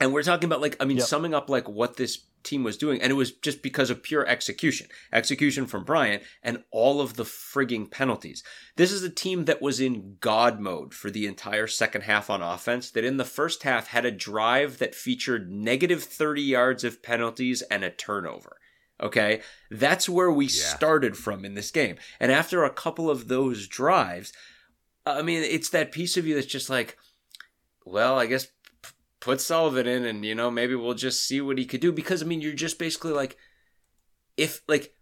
And we're talking about like, I mean, Yep. summing up like what this team was doing, and it was just because of pure execution. Execution from Bryant and all of the frigging penalties. This is a team that was in God mode for the entire second half on offense, that in the first half had a drive that featured negative 30 yards of penalties and a turnover. Okay? That's where we started from in this game. And after a couple of those drives, I mean, it's that piece of you that's just like, well, I guess p- put Sullivan in and, you know, maybe we'll just see what he could do. Because, I mean, you're just basically like, if, like,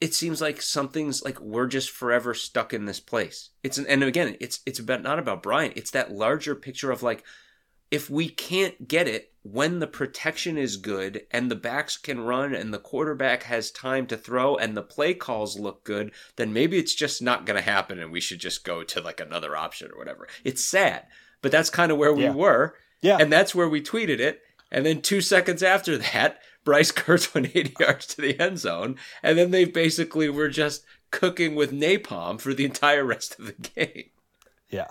it seems like something's like we're just forever stuck in this place. It's an, and again, it's it's about not about Bryant. It's that larger picture of like if we can't get it when the protection is good and the backs can run and the quarterback has time to throw and the play calls look good, then maybe it's just not going to happen and we should just go to like another option or whatever. It's sad, but that's kind of where we Yeah. were. Yeah. And that's where we tweeted it. And then two seconds after that, Bryce Kirtz went 80 yards to the end zone. And then they basically were just cooking with napalm for the entire rest of the game. Yeah.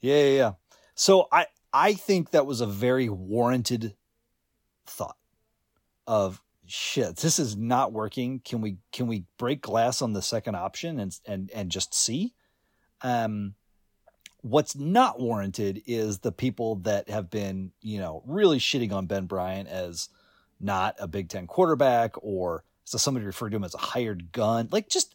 Yeah, yeah, yeah. So I I think that was a very warranted thought of shit, this is not working. Can we can we break glass on the second option and and and just see? Um what's not warranted is the people that have been, you know, really shitting on Ben Bryant as not a Big Ten quarterback or so somebody referred to him as a hired gun. Like just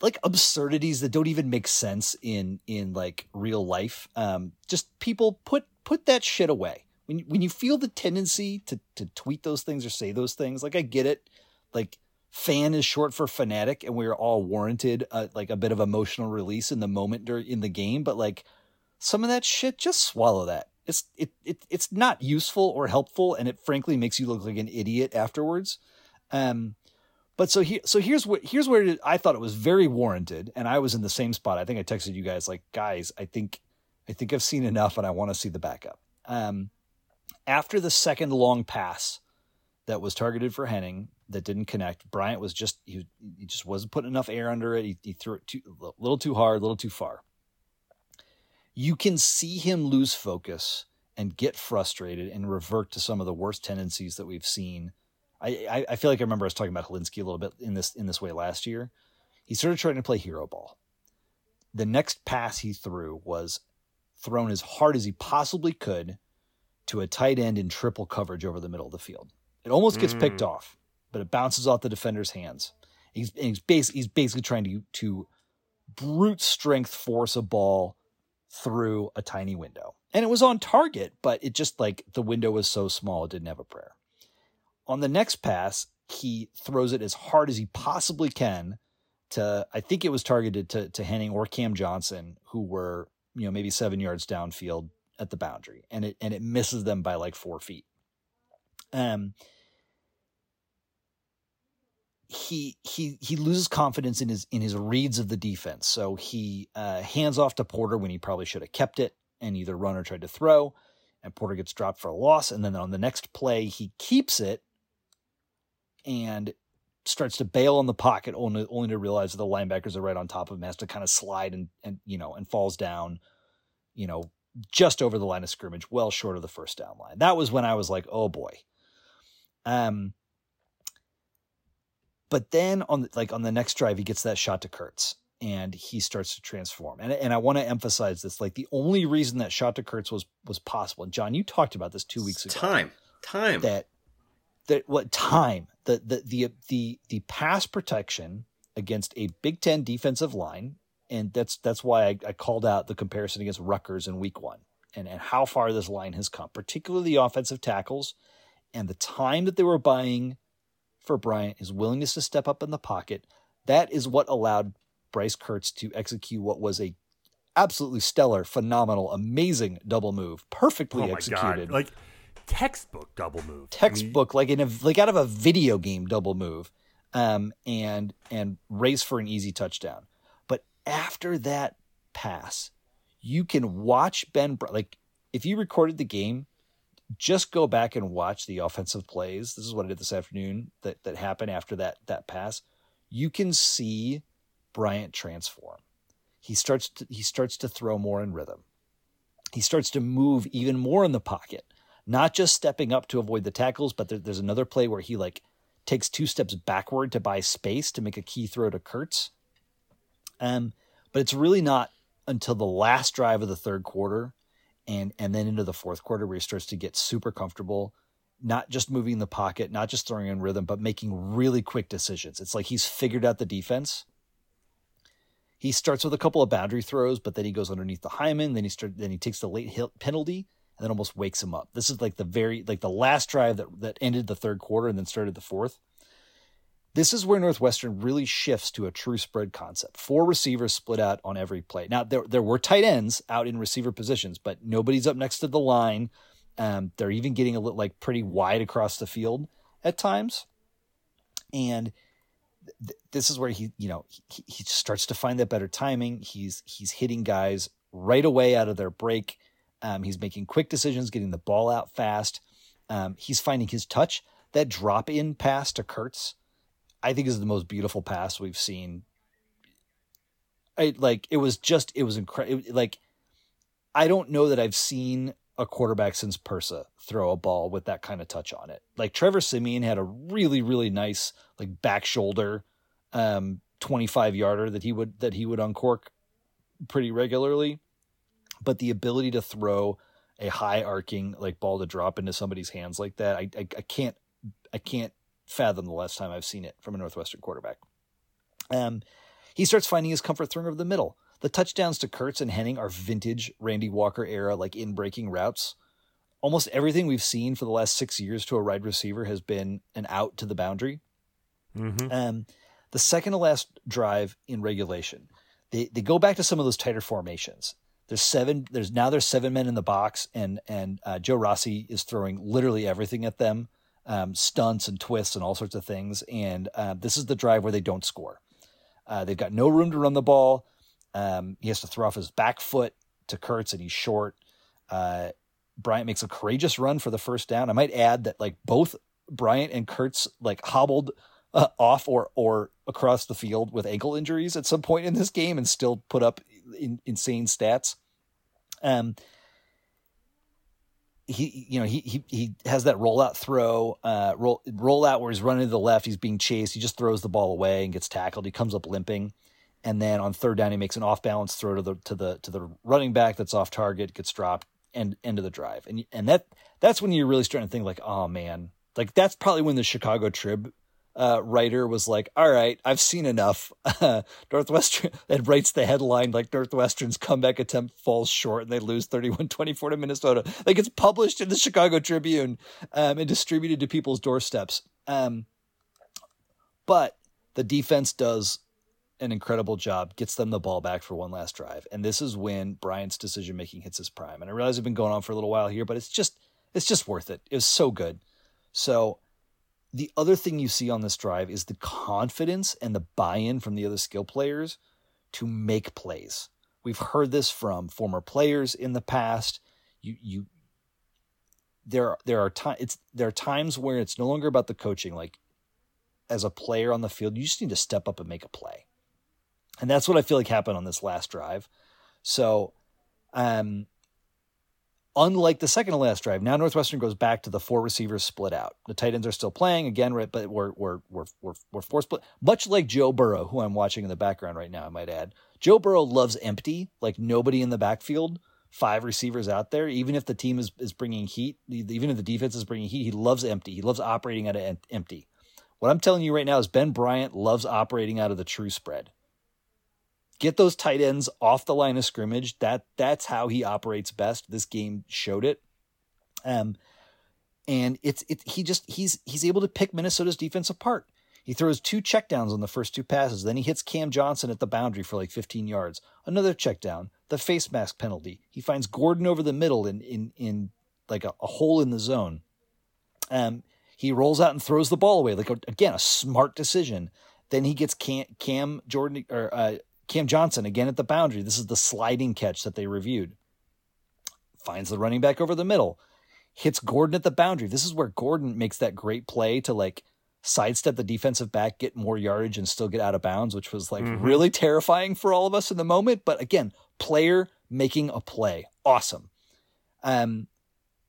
like absurdities that don't even make sense in in like real life. Um, just people put put that shit away. When you, when you feel the tendency to to tweet those things or say those things, like I get it. Like fan is short for fanatic, and we're all warranted uh, like a bit of emotional release in the moment during in the game. But like some of that shit, just swallow that. It's it, it it's not useful or helpful, and it frankly makes you look like an idiot afterwards. Um, but so here, so here's what here's where I thought it was very warranted, and I was in the same spot. I think I texted you guys like, guys, I think I think I've seen enough, and I want to see the backup. Um, after the second long pass that was targeted for Henning that didn't connect, Bryant was just he, he just wasn't putting enough air under it. He, he threw it too a little too hard, a little too far. You can see him lose focus and get frustrated and revert to some of the worst tendencies that we've seen I, I, I feel like I remember us talking about Hilinski a little bit in this in this way last year. He started trying to play hero ball. The next pass he threw was thrown as hard as he possibly could to a tight end in triple coverage over the middle of the field. It almost gets hmm. picked off, but it bounces off the defender's hands. He's and he's, bas- he's basically trying to to brute strength force a ball through a tiny window. And it was on target, but it just like the window was so small it didn't have a prayer. On the next pass, he throws it as hard as he possibly can to I think it was targeted to to Henning or Cam Johnson, who were, you know, maybe seven yards downfield at the boundary. And it and it misses them by like four feet. Um he he he loses confidence in his in his reads of the defense. So he uh, hands off to Porter when he probably should have kept it and either run or tried to throw. And Porter gets dropped for a loss. And then on the next play, he keeps it and starts to bail on the pocket, only only to realize that the linebackers are right on top of him, has to kind of slide and and you know and falls down, you know, just over the line of scrimmage, well short of the first down line. That was when I was like, oh boy. Um but then on the, like on the next drive, he gets that shot to Kirtz and he starts to transform. And and I want to emphasize this: like the only reason that shot to Kirtz was was possible. And John, you talked about this two weeks ago. Time. Time. That that what time the the the the the pass protection against a Big Ten defensive line, and that's that's why I, I called out the comparison against Rutgers in Week One, and and how far this line has come, particularly the offensive tackles, and the time that they were buying for Bryant, his willingness to step up in the pocket. That is what allowed Bryce Kirtz to execute what was a absolutely stellar, phenomenal, amazing double move, perfectly Oh executed god! Like textbook double move. Textbook like in a like out of a video game double move um and and race for an easy touchdown but after that pass you can watch ben like if you recorded the game just go back and watch the offensive plays. This is what I did this afternoon that that happened after that that pass. You can see Bryant transform. He starts to, he starts to throw more in rhythm. He starts to move even more in the pocket, not just stepping up to avoid the tackles, but there, there's another play where he like takes two steps backward to buy space to make a key throw to Kirtz. Um, but it's really not until the last drive of the third quarter and and then into the fourth quarter where he starts to get super comfortable not just moving the pocket not just throwing in rhythm but making really quick decisions. It's like he's figured out the defense. He starts with a couple of boundary throws but then he goes underneath the Himon then he start then he takes the late penalty and then almost wakes him up this is like the very like the last drive that that ended the third quarter and then started the fourth this is where Northwestern really shifts to a true spread concept. Four receivers split out on every play. Now there there were tight ends out in receiver positions, but nobody's up next to the line. Um, they're even getting a little like pretty wide across the field at times, and th- this is where he you know he, he starts to find that better timing. He's he's hitting guys right away out of their break. Um, he's making quick decisions, getting the ball out fast. Um, he's finding his touch. That drop in pass to Kirtz I think is the most beautiful pass we've seen. I like it was just it was incredible. Like I don't know that I've seen a quarterback since Persa throw a ball with that kind of touch on it. Like Trevor Siemian had a really really nice like back shoulder um 25 yarder that he would that he would uncork pretty regularly, but the ability to throw a high arcing like ball to drop into somebody's hands like that, I I, I can't I can't fathom the last time I've seen it from a Northwestern quarterback. Um, he starts finding his comfort throwing over the middle. The touchdowns to Kirtz and Henning are vintage Randy Walker era, like in breaking routes. Almost everything we've seen for the last six years to a wide receiver has been an out to the boundary. Mm-hmm. Um, the second to last drive in regulation, they they go back to some of those tighter formations. There's seven. There's now there's seven men in the box, and and uh, Joe Rossi is throwing literally everything at them um, stunts and twists and all sorts of things. And uh, this is the drive where they don't score. Uh, they've got no room to run the ball. Um, he has to throw off his back foot to Kirtz, and he's short. Uh, Bryant makes a courageous run for the first down. I might add that like both Bryant and Kirtz like hobbled uh, off or or across the field with ankle injuries at some point in this game and still put up in, insane stats. Um, he you know he he he has that rollout throw uh roll rollout where he's running to the left he's being chased he just throws the ball away and gets tackled he comes up limping and then on third down he makes an off balance throw to the to the to the running back that's off target gets dropped and end of the drive and and that that's when you're really starting to think like oh man like that's probably when the Chicago Trib uh, writer was like, "All right, I've seen enough." Northwestern and writes the headline like Northwestern's comeback attempt falls short and they lose 31-24 to Minnesota. Like it's published in the Chicago Tribune um, and distributed to people's doorsteps. Um, but the defense does an incredible job, gets them the ball back for one last drive, and this is when Bryant's decision making hits his prime. And I realize I've been going on for a little while here, but it's just it's just worth it. It was so good. So the other thing you see on this drive is the confidence and the buy-in from the other skill players to make plays. We've heard this from former players in the past. You you there there are times it's there are times where it's no longer about the coaching like as a player on the field you just need to step up and make a play. And that's what I feel like happened on this last drive. So um Unlike the second to last drive, now Northwestern goes back to the four receivers split out. The tight ends are still playing again, right? But we're we're we're we're, we're four split. Much like Joe Burrow, who I'm watching in the background right now, I might add. Joe Burrow loves empty, like nobody in the backfield, five receivers out there. Even if the team is is bringing heat, even if the defense is bringing heat, he loves empty. He loves operating at an empty. What I'm telling you right now is Ben Bryant loves operating out of the true spread get those tight ends off the line of scrimmage. That that's how he operates best. This game showed it. Um, and it's it he just he's he's able to pick Minnesota's defense apart. He throws two checkdowns on the first two passes. Then he hits Cam Johnson at the boundary for like 15 yards. Another checkdown. The face mask penalty. He finds Gordon over the middle in in in like a, a hole in the zone. Um, he rolls out and throws the ball away. Like a, again, a smart decision. Then he gets Cam, Cam Jordan or uh, Cam Johnson again at the boundary. This is the sliding catch that they reviewed. Finds the running back over the middle. hits Gordon at the boundary. This is where Gordon makes that great play to like sidestep the defensive back, get more yardage, and still get out of bounds, which was like Mhm. really terrifying for all of us in the moment. But again, player making a play, awesome. Um,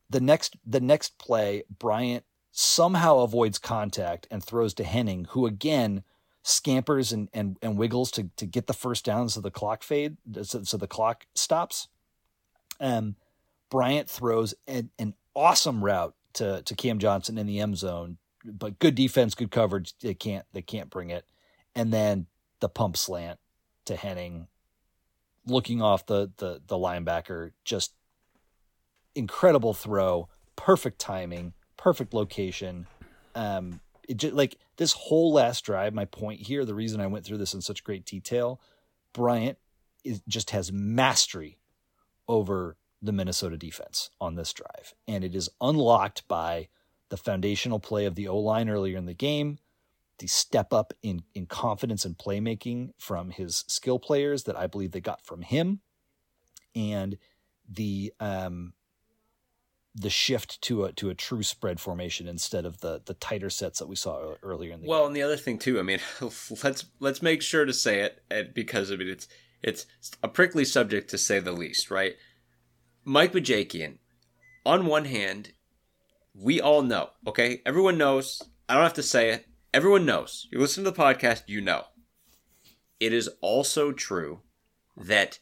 the next the next play, Bryant somehow avoids contact and throws to Henning, who again scampers and and, and wiggles to to get the first down so the clock fade so, so the clock stops. Um, Bryant throws an, an awesome route to to Cam Johnson in the end zone, but good defense, good coverage. They can't they can't bring it, and then the pump slant to Henning, looking off the the the linebacker, just incredible throw, perfect timing, perfect location. Um, it just like this whole last drive. My point here, the reason I went through this in such great detail, Bryant is just has mastery over the Minnesota defense on this drive, and it is unlocked by the foundational play of the O line earlier in the game, the step up in in confidence and playmaking from his skill players that I believe they got from him, and the um the shift to a to a true spread formation instead of the the tighter sets that we saw earlier in the Well, game. and the other thing too, I mean, let's let's make sure to say it, because I mean it's it's a prickly subject to say the least, right? Mike Bajakian, on one hand, we all know, okay, everyone knows. I don't have to say it. Everyone knows. You listen to the podcast, you know. It is also true that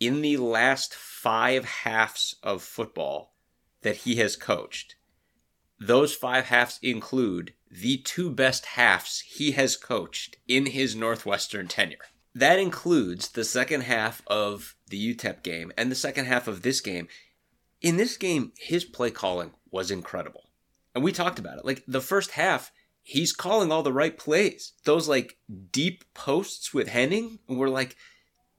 in the last five halves of football that he has coached, those five halves include the two best halves he has coached in his Northwestern tenure. That includes the second half of the UTEP game and the second half of this game. In this game, his play calling was incredible. And we talked about it. Like the first half, he's calling all the right plays. Those like deep posts with Henning, we're like,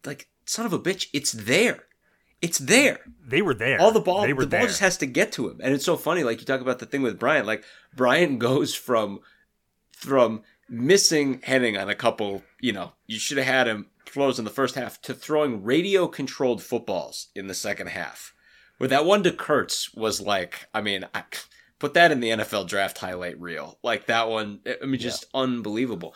like, son of a bitch, it's there. It's there They were there. all the ball They were the ball there. just has to get to him and it's so funny like you talk about the thing with Bryant like Bryant goes from from missing Henning on a couple you know you should have had him throws in the first half to throwing radio controlled footballs in the second half where that one to Kirtz was like I mean I, put that in the NFL draft highlight reel like that one I mean just unbelievable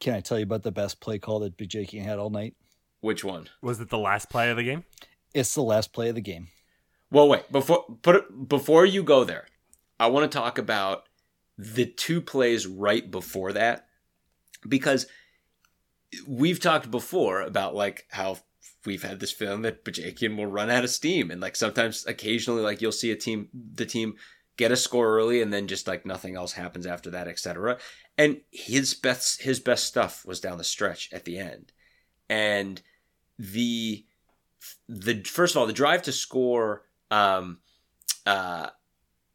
Can I tell you about the best play call that Bajakian had all night? which one Was it the last play of the game? It's the last play of the game. Well, wait before put before you go there, I want to talk about the two plays right before that because we've talked before about like how we've had this feeling that Bajakian will run out of steam and like sometimes occasionally like you'll see a team the team get a score early and then just like nothing else happens after that etc and his best his best stuff was down the stretch at the end and the the first of all the drive to score um uh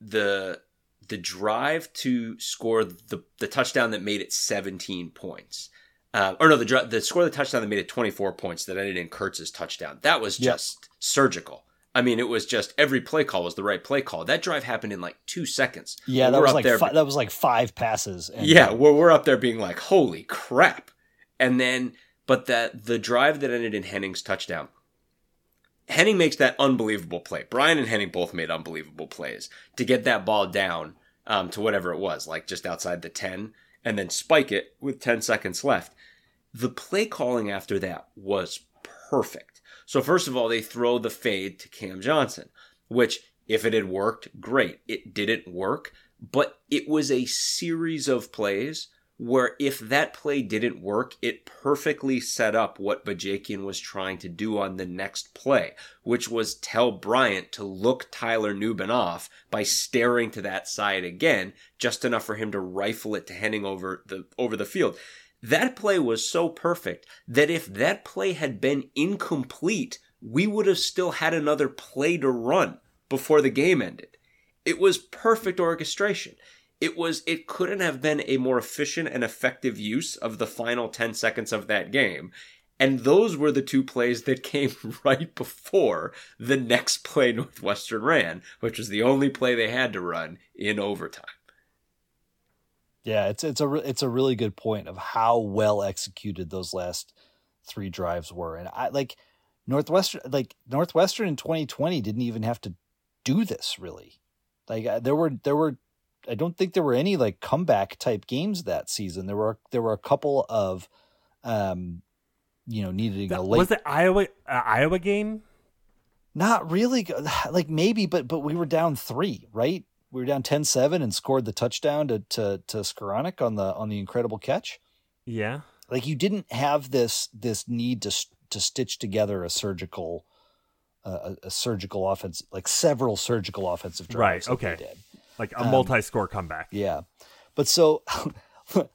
the the drive to score the the touchdown that made it 17 points uh, or no the the score of the touchdown that made it 24 points that ended in Kirtz's touchdown that was Yep. just surgical I mean it was just every play call was the right play call that drive happened in like 2 seconds Yeah, that We're was up like there fi- that was like five passes. And yeah, where we're up there being like, holy crap. And then, but that the drive that ended in Henning's touchdown, Henning makes that unbelievable play. Bryant and Henning both made unbelievable plays to get that ball down um, to whatever it was, like just outside the 10, and then spike it with 10 seconds left. The play calling after that was perfect. So, first of all, they throw the fade to Cam Johnson, which, if it had worked, great. It didn't work, but it was a series of plays where if that play didn't work, it perfectly set up what Bajakian was trying to do on the next play, which was tell Bryant to look Tyler Nubin off by staring to that side again, just enough for him to rifle it to Henning over the over the field. That play was so perfect that if that play had been incomplete, we would have still had another play to run before the game ended. It was perfect orchestration. It was it couldn't have been a more efficient and effective use of the final 10 seconds of that game. And those were the two plays that came right before the next play Northwestern ran, which was the only play they had to run in overtime. Yeah, it's it's a it's a really good point of how well executed those last three drives were, and I like Northwestern like Northwestern in 2020 didn't even have to do this really. Like uh, there were there were I don't think there were any like comeback type games that season. There were there were a couple of um you know needing a late was it Iowa uh, Iowa game? Not really like maybe but but we were down 3, right? We were down 10-7 and scored the touchdown to to to Skowronek on the on the incredible catch. Yeah. Like you didn't have this this need to to stitch together a surgical uh, a, a, surgical offense like several surgical offensive drives. Right. Okay. Like a um, multi-score comeback. Yeah. But so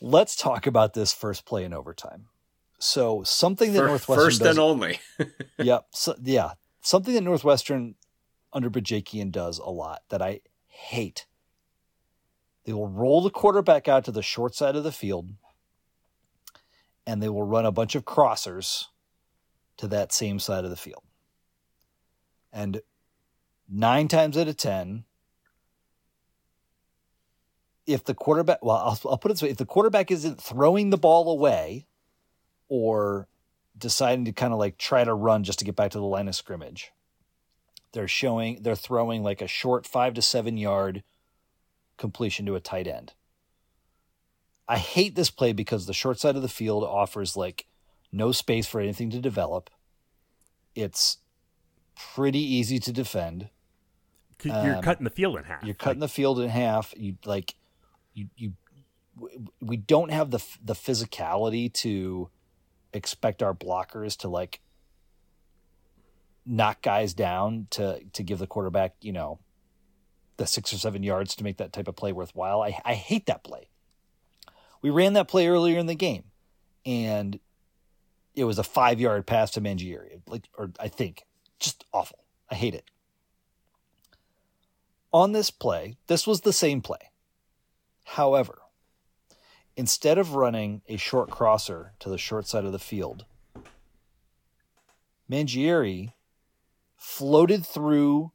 let's talk about this first play in overtime. So something that Northwestern first and only. yep. so, yeah, something that Northwestern under Bajakian does a lot that I hate. They will roll the quarterback out to the short side of the field, and they will run a bunch of crossers to that same side of the field. And nine times out of ten, if the quarterback, well, I'll, I'll put it this way: if the quarterback isn't throwing the ball away or deciding to kind of like try to run just to get back to the line of scrimmage, they're showing they're throwing like a short five to seven yard completion to a tight end. I hate this play because the short side of the field offers like no space for anything to develop. It's pretty easy to defend. You're um, cutting the field in half. You're cutting like, the field in half. You like you you we don't have the the physicality to expect our blockers to like knock guys down to to give the quarterback you know the six or seven yards to make that type of play worthwhile. I I hate that play. We ran that play earlier in the game, and it was a five yard pass to Mangieri, like or I think just awful. I hate it. On this play, this was the same play. However, instead of running a short crosser to the short side of the field, Mangieri floated through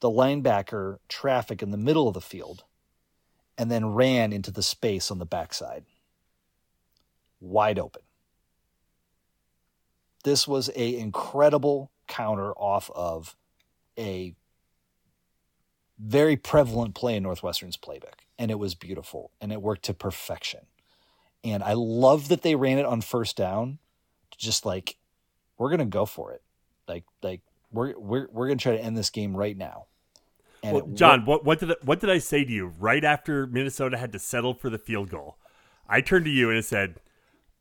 the linebacker traffic in the middle of the field and then ran into the space on the backside. Wide open. This was a incredible counter off of a very prevalent play in Northwestern's playbook, and it was beautiful and it worked to perfection. And I love that they ran it on first down, just like we're gonna go for it, like like we're we're we're gonna try to end this game right now. And well, John, what what did what did I say to you right after Minnesota had to settle for the field goal? I turned to you and I said,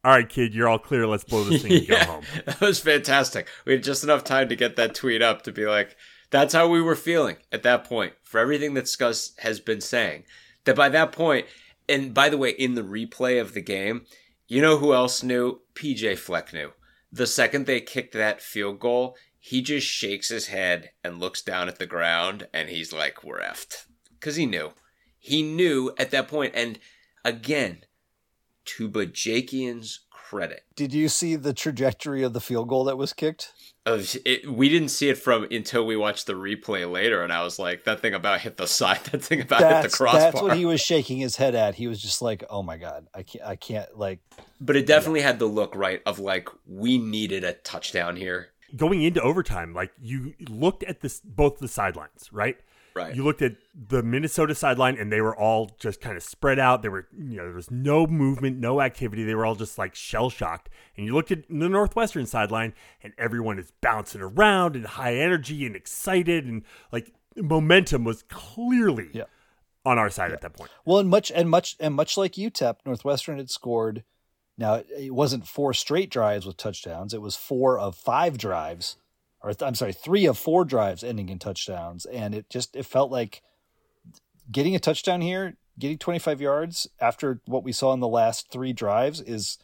"All right, kid, you're all clear. Let's blow this thing and yeah, go home." That was fantastic. We had just enough time to get that tweet up to be like, that's how we were feeling at that point for everything that Scuzz has been saying. That by that point, and by the way, in the replay of the game, you know who else knew? PJ Fleck knew. The second they kicked that field goal, he just shakes his head and looks down at the ground and he's like, we're effed. Because he knew. He knew at that point. And again, to Bajakian's credit. Did you see the trajectory of the field goal that was kicked? Of it, we didn't see it from until we watched the replay later, and I was like, that thing about hit the side, that thing about that's, hit the crossbar. That's what he was shaking his head at. He was just like, oh my god, I can't, I can't like. But it definitely yeah. had the look right of like we needed a touchdown here. Going into overtime, like you looked at this both the sidelines, right? Right. You looked at the Minnesota sideline and they were all just kind of spread out. There were, you know, there was no movement, no activity. They were all just like shell shocked. And you looked at the Northwestern sideline and everyone is bouncing around and high energy and excited and like momentum was clearly yeah. on our side yeah. at that point. Well, and much and much and much like UTEP, Northwestern had scored. Now it wasn't four straight drives with touchdowns. It was four of five drives or I'm sorry, three of four drives ending in touchdowns, and it just it felt like getting a touchdown here, getting 25 yards after what we saw in the last three drives is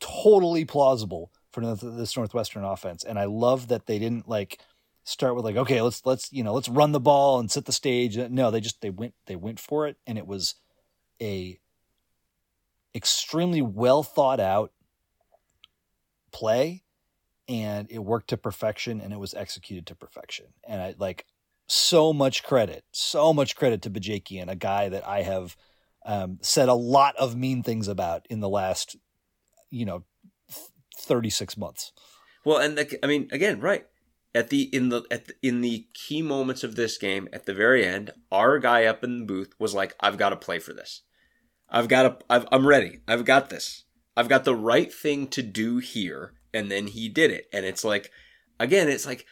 totally plausible for this Northwestern offense, and I love that they didn't like start with like okay let's let's you know let's run the ball and set the stage. Uh, no they just they went they went for it and it was a extremely well thought out play and it worked to perfection and it was executed to perfection. And I like so much credit, so much credit to Bajakian, a guy that I have um, said a lot of mean things about in the last, you know, 36 months. Well, and the, I mean, again, right. at the in the at the, in the key moments of this game at the very end, our guy up in the booth was like, "I've got to play for this. I've got to. I've, I'm ready. I've got this. I've got the right thing to do here." And then he did it, and it's like, again, it's like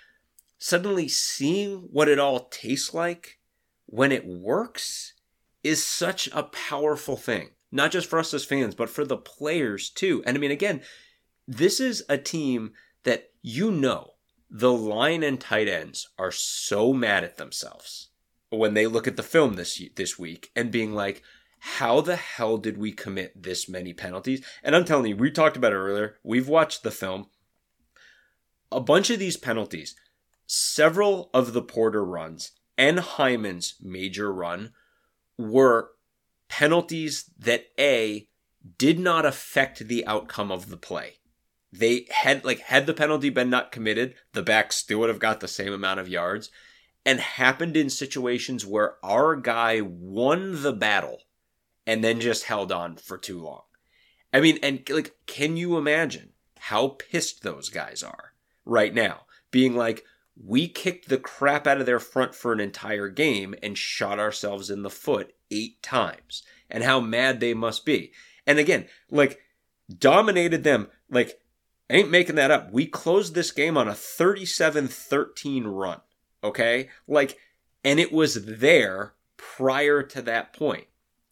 suddenly seeing what it all tastes like when it works is such a powerful thing. Not just for us as fans, but for the players too. And I mean, again, this is a team that you know the line and tight ends are so mad at themselves when they look at the film this this week and being like, how the hell did we commit this many penalties? And I'm telling you, we talked about it earlier. We've watched the film. A bunch of these penalties, several of the Porter runs and Himon's major run were penalties that A did not affect the outcome of the play. They had like had the penalty been not committed, the backs still would have got the same amount of yards and happened in situations where our guy won the battle and then just held on for too long. I mean, and like, can you imagine how pissed those guys are right now? Being like, we kicked the crap out of their front for an entire game and shot ourselves in the foot eight times, and how mad they must be. And again, like, dominated them, like, ain't making that up. We closed this game on a 37 13 run, okay? Like, and it was there prior to that point.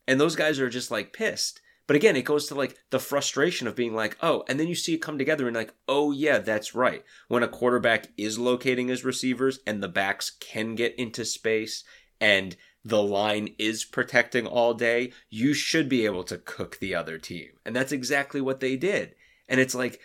And those guys are just like pissed. But again, it goes to like the frustration of being like, oh, and then you see it come together and like, oh, yeah, that's right. When a quarterback is locating his receivers and the backs can get into space and the line is protecting all day, you should be able to cook the other team. And that's exactly what they did. And it's like,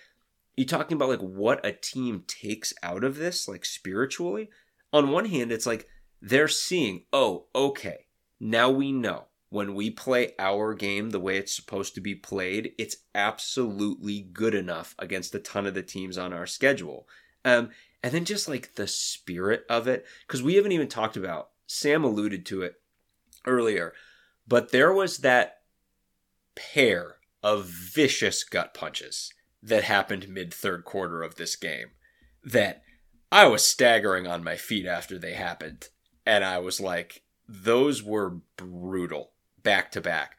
you talking about like what a team takes out of this, like spiritually. On one hand, it's like they're seeing, oh, okay, now we know when we play our game the way it's supposed to be played, it's absolutely good enough against a ton of the teams on our schedule. Um, and then just like the spirit of it, because we haven't even talked about, Sam alluded to it earlier, but there was that pair of vicious gut punches that happened mid third quarter of this game that I was staggering on my feet after they happened. And I was like, those were brutal back to back.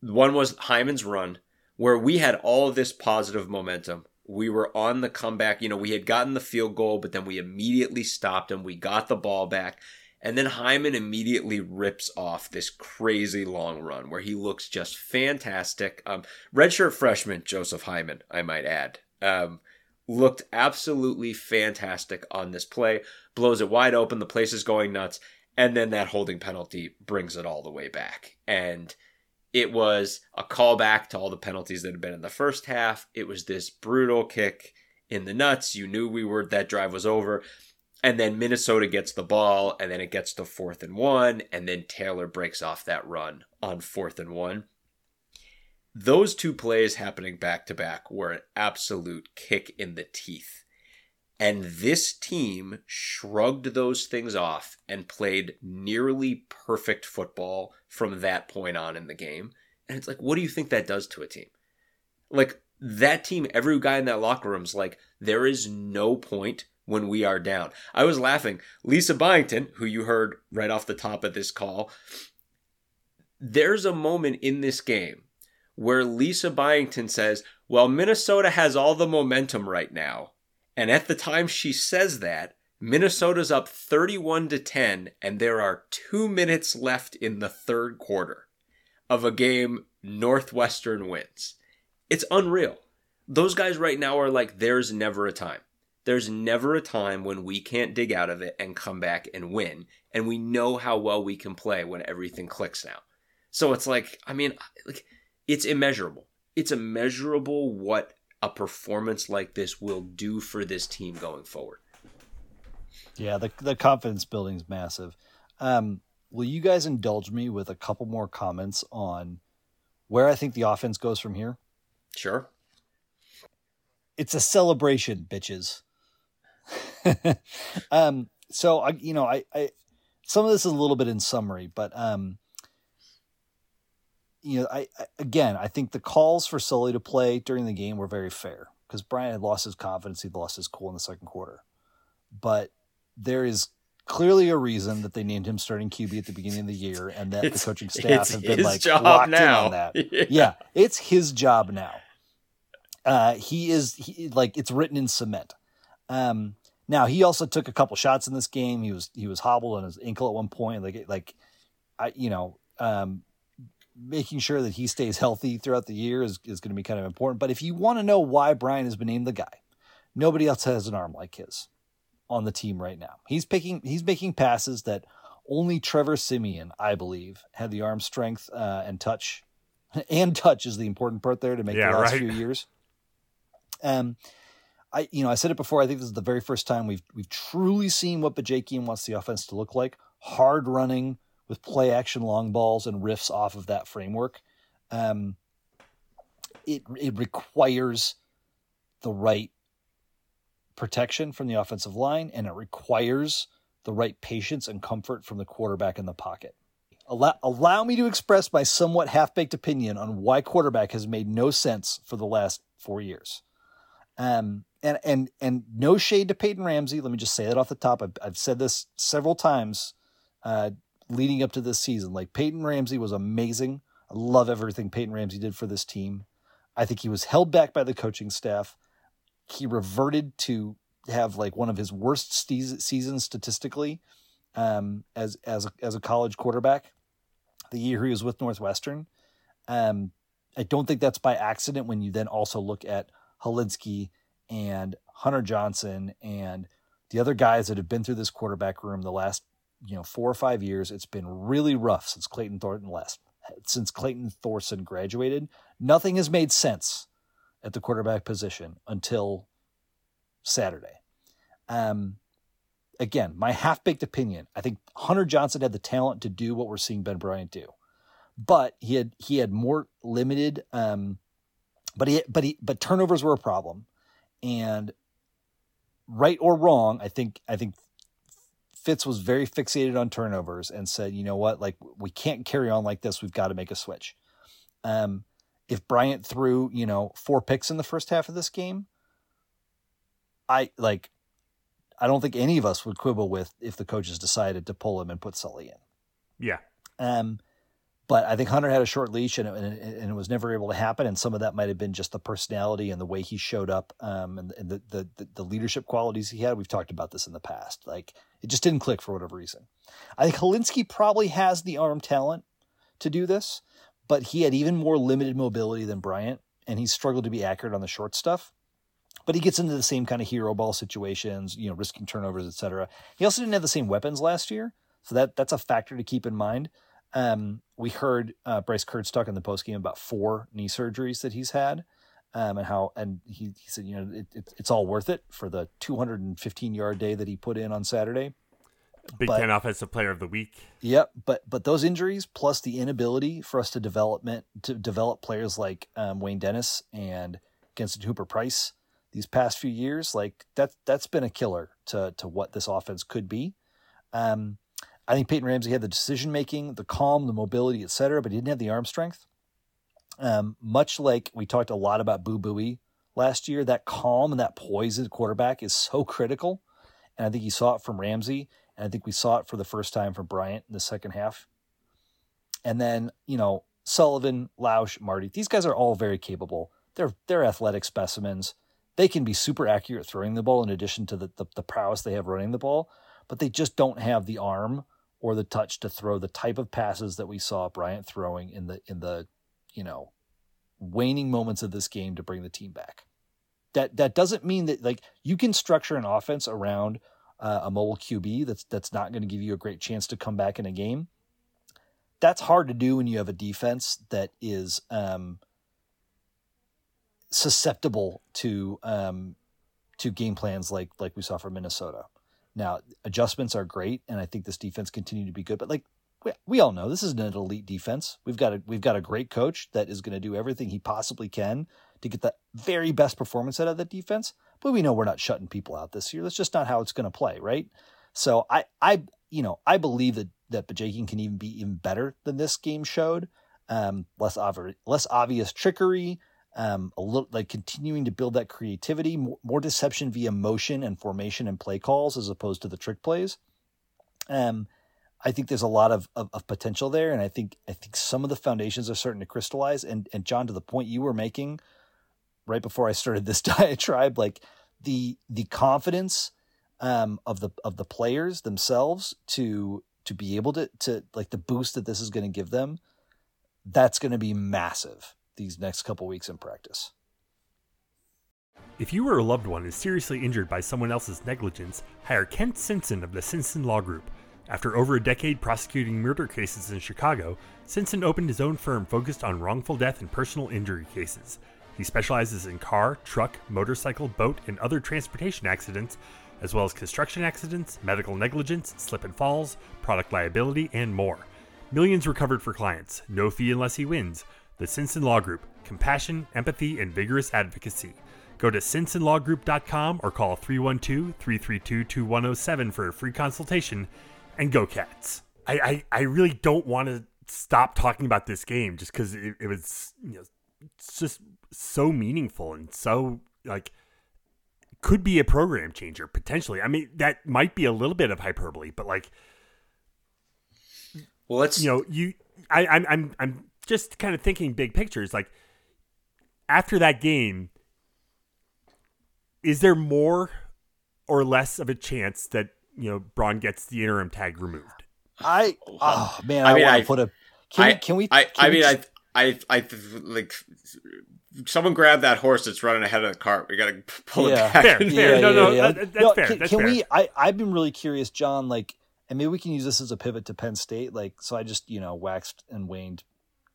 One was Himon's run, where we had all of this positive momentum. We were on the comeback. You know, we had gotten the field goal, but then we immediately stopped and we got the ball back. And then Himon immediately rips off this crazy long run where he looks just fantastic. Um, redshirt freshman Joseph Himon, I might add, um, looked absolutely fantastic on this play. Blows it wide open. The place is going nuts and then that holding penalty brings it all the way back. And it was a callback to all the penalties that had been in the first half. It was this brutal kick in the nuts. You knew we were that drive was over. And then Minnesota gets the ball, and then it gets to fourth and one, and then Taylor breaks off that run on fourth and one. Those two plays happening back to back were an absolute kick in the teeth and this team shrugged those things off and played nearly perfect football from that point on in the game. And it's like, what do you think that does to a team? Like, that team, every guy in that locker room's like, there is no point when we are down. I was laughing. Lisa Byington, who you heard right off the top of this call, there's a moment in this game where Lisa Byington says, Well, Minnesota has all the momentum right now. And at the time she says that, Minnesota's up 31 to 10 and there are 2 minutes left in the third quarter of a game Northwestern wins. It's unreal. Those guys right now are like there's never a time. There's never a time when we can't dig out of it and come back and win. And we know how well we can play when everything clicks now. So it's like, I mean, like it's immeasurable. It's immeasurable what a performance like this will do for this team going forward. Yeah, the the confidence building is massive. Um, will you guys indulge me with a couple more comments on where I think the offense goes from here? Sure. It's a celebration, bitches. um, so I, you know, I, I, some of this is a little bit in summary, but um, you know, I, I, again, I think the calls for Sully to play during the game were very fair because Bryant had lost his confidence, he'd lost his cool in the second quarter. but there is clearly a reason that they named him starting QB at the beginning of the year, and that It's- the coaching staff have been like locked now. in on that. Yeah. yeah, it's his job now. Uh, he is he, like it's written in cement. Um, now he also took a couple shots in this game. He was he was hobbled on his ankle at one point. Like like I you know um, making sure that he stays healthy throughout the year is is going to be kind of important. But if you want to know why Bryant has been named the guy, nobody else has an arm like his on the team right now. He's picking he's making passes that only Trevor Siemian, I believe, had the arm strength uh, and touch. And touch is the important part there to make Yeah, the last right. few years. Um, I you know I said it before. I think this is the very first time we've we've truly seen what Bajakian wants the offense to look like: hard running with play action long balls and riffs off of that framework. Um, it it requires the right protection from the offensive line, and it requires the right patience and comfort from the quarterback in the pocket. Allow, allow me to express my somewhat half baked opinion on why quarterback has made no sense for the last four years. Um, and and and no shade to Peyton Ramsey. Let me just say that off the top. I've, I've said this several times uh, leading up to this season. Like Peyton Ramsey was amazing. I love everything Peyton Ramsey did for this team. I think he was held back by the coaching staff. He reverted to have like one of his worst seasons statistically um, as as a, as a college quarterback. The year he was with Northwestern. Um, I don't think that's by accident when you then also look at Hilinski and Hunter Johnson and the other guys that have been through this quarterback room the last you know four or five years. It's been really rough since Clayton Thorson left. Since Clayton Thorson graduated, nothing has made sense at the quarterback position until Saturday. Um, again, my half baked opinion. I think Hunter Johnson had the talent to do what we're seeing Ben Bryant do, but he had he had more limited. Um, but he but he but turnovers were a problem, and right or wrong, I think I think Fitz was very fixated on turnovers and said, you know what, like we can't carry on like this. We've got to make a switch. Um, if Bryant threw you know four picks in the first half of this game, I like. I don't think any of us would quibble with if the coaches decided to pull him and put Sully in. Yeah. Um, but I think Hunter had a short leash and it, and it- was never able to happen. And some of that might have been just the personality and the way he showed up um, and, and the, the, the, leadership qualities he had. We've talked about this in the past. Like it just didn't click for whatever reason. I think Hilinski probably has the arm talent to do this, but he had even more limited mobility than Bryant and he struggled to be accurate on the short stuff. But he gets into the same kind of hero ball situations, you know, risking turnovers, etc. He also didn't have the same weapons last year, so that that's a factor to keep in mind. Um, we heard uh, Bryce Kirtz talk in the postgame about four knee surgeries that he's had, um, and how and he, he said, you know, it, it, it's all worth it for the 215 yard day that he put in on Saturday. Big But- Ten Offensive Player of the Week. Yep, but but those injuries plus the inability for us to development to develop players like um, Wayne Dennis and Genson Hooper Price these past few years, like that that's been a killer to to what this offense could be. Um, I think Peyton Ramsey had the decision making, the calm, the mobility, et cetera, but he didn't have the arm strength. Um, much like we talked a lot about Boo Booey last year, that calm and that poised quarterback is so critical. And I think you saw it from Ramsey, and I think we saw it for the first time from Bryant in the second half. And then, you know, Sullivan, Lausch, Marty, these guys are all very capable. They're they're athletic specimens. They can be super accurate throwing the ball in addition to the, the, the prowess they have running the ball, but they just don't have the arm or the touch to throw the type of passes that we saw Bryant throwing in the in the, you know, waning moments of this game to bring the team back. That that doesn't mean that like you can structure an offense around uh, a mobile QB that's that's not going to give you a great chance to come back in a game. That's hard to do when you have a defense that is um, susceptible to um, to game plans like like we saw from Minnesota. Now adjustments are great, and I think this defense continued to be good. But like we, we all know, this isn't an elite defense. We've got a we've got a great coach that is going to do everything he possibly can to get the very best performance out of that defense. But we know we're not shutting people out this year. That's just not how it's going to play, right? So I I you know I believe that that Bajakian can even be even better than this game showed. Um, less obvious less obvious trickery, um, a little like continuing to build that creativity, more, more deception via motion and formation and play calls as opposed to the trick plays. Um, I think there's a lot of, of, of potential there, and I think I think some of the foundations are starting to crystallize. And and John, to the point you were making right before I started this diatribe, like the the confidence um, of the of the players themselves to to be able to to like the boost that this is going to give them, that's going to be massive these next couple weeks in practice. If you or a loved one is seriously injured by someone else's negligence, hire Kent Simpson of the Simpson Law Group. After over a decade prosecuting murder cases in Chicago, Simpson opened his own firm focused on wrongful death and personal injury cases. He specializes in car, truck, motorcycle, boat, and other transportation accidents, as well as construction accidents, medical negligence, slip and falls, product liability, and more. Millions recovered for clients, no fee unless he wins. The Simpson Law Group compassion, empathy, and vigorous advocacy. Go to simpsonlawgroup.com or call 312 332 2107 for a free consultation and go cats. I, I, I really don't want to stop talking about this game just because it, it was you know it's just so meaningful and so like could be a program changer potentially. I mean that might be a little bit of hyperbole, but like well, let's you know you I I'm I'm I'm just kind of thinking big pictures like after that game is there more or less of a chance that you know Braun gets the interim tag removed? I oh um, man, I, I mean, want I- to put a. Can, I, we, can we? I, can I we mean, just- I, I, I, like, someone grab that horse that's running ahead of the cart. We gotta pull Yeah. it back. Fair, fair. No, no, that- that's No, fair, Can, that's can fair. we? I I've been really curious, John. Like, and maybe we can use this as a pivot to Penn State. Like, so I just you know waxed and waned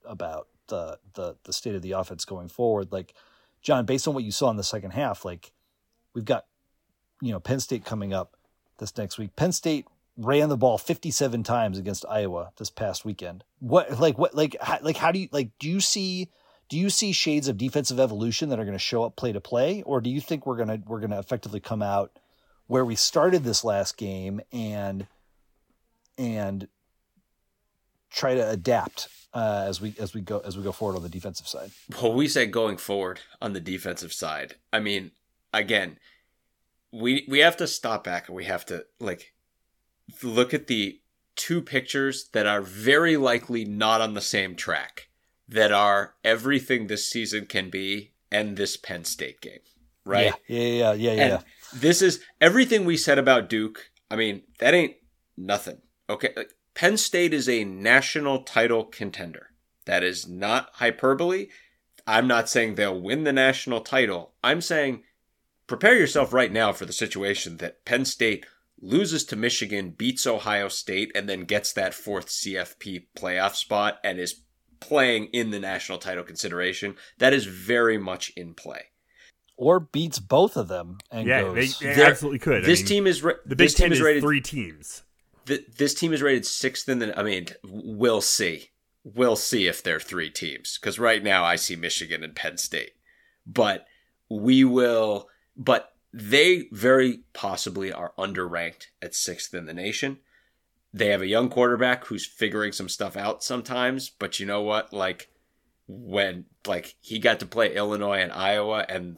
about the the the state of the offense going forward. Like, John, based on what you saw in the second half, like we've got you know Penn State coming up this next week. Penn State ran the ball 57 times against Iowa this past weekend. What like what like how, like how do you like do you see do you see shades of defensive evolution that are going to show up play to play or do you think we're going to we're going to effectively come out where we started this last game and and try to adapt uh, as we as we go as we go forward on the defensive side. Well, we said going forward on the defensive side. I mean, again, we we have to stop back and we have to like look at the two pictures that are very likely not on the same track that are everything this season can be and this Penn State game, right? Yeah, yeah, yeah, yeah, yeah. And this is everything we said about Duke. I mean, that ain't nothing. Okay. Like, Penn State is a national title contender. That is not hyperbole. I'm not saying they'll win the national title. I'm saying prepare yourself right now for the situation that Penn State loses to Michigan, beats Ohio State, and then gets that fourth CFP playoff spot and is playing in the national title consideration. That is very much in play. or beats both of them and Yeah, goes. they, they absolutely could. I This mean, team is ra- the Big this team Ten is is rated three teams. Th- this team is rated sixth in the. I mean, we'll see. We'll see if they're three teams because right now I see Michigan and Penn State, but we will. But they very possibly are underranked at sixth in the nation. They have a young quarterback who's figuring some stuff out sometimes, but you know what? Like when like he got to play Illinois and Iowa and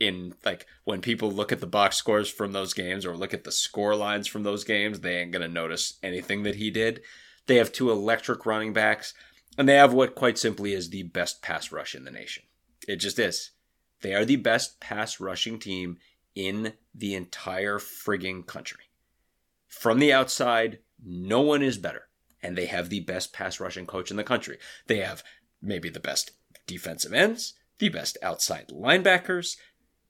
in like when people look at the box scores from those games or look at the score lines from those games, they ain't gonna notice anything that he did. They have two electric running backs, and they have what quite simply is the best pass rush in the nation. It just is. They are the best pass rushing team in the entire frigging country. From the outside, no one is better. And they have the best pass rushing coach in the country. They have maybe the best defensive ends, the best outside linebackers,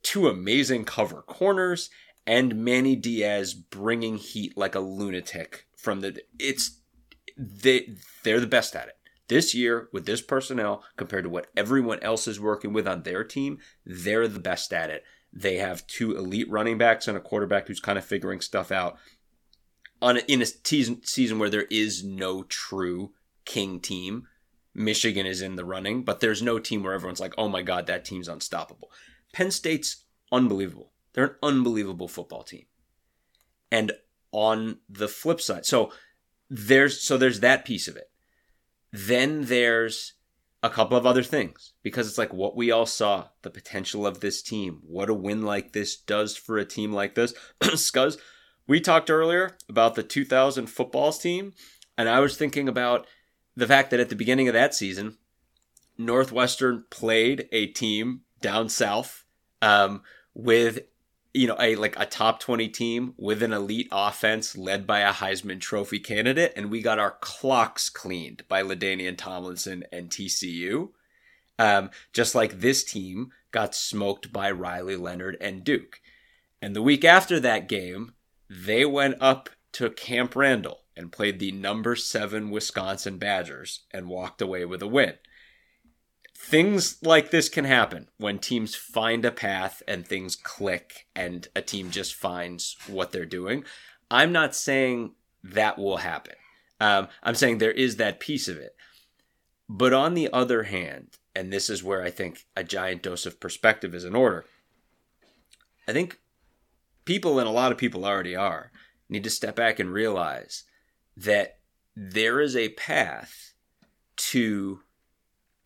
two amazing cover corners, and Manny Diaz bringing heat like a lunatic from the. It's they they're the best at it this year with this personnel compared to what everyone else is working with on their team. They're the best at it. They have two elite running backs and a quarterback who's kind of figuring stuff out. On a, in a season season where there is no true king team, Michigan is in the running, but there's no team where everyone's like, "Oh my god, that team's unstoppable." Penn State's unbelievable. They're an unbelievable football team. And on the flip side, so there's so there's that piece of it. Then there's a couple of other things because it's like what we all saw the potential of this team, what a win like this does for a team like this. Scuzz, we talked earlier about the 2000 footballs team, and I was thinking about the fact that at the beginning of that season, Northwestern played a team down south um, with you know a like a top 20 team with an elite offense led by a Heisman Trophy candidate and we got our clocks cleaned by LaDainian Tomlinson and TCU um, just like this team got smoked by Riley Leonard and Duke. And the week after that game they went up to Camp Randall and played the number 7 Wisconsin Badgers and walked away with a win things like this can happen when teams find a path and things click and a team just finds what they're doing. I'm not saying that will happen. Um, I'm saying there is that piece of it. But on the other hand, and this is where I think a giant dose of perspective is in order, I think people, and a lot of people already are, need to step back and realize that there is a path to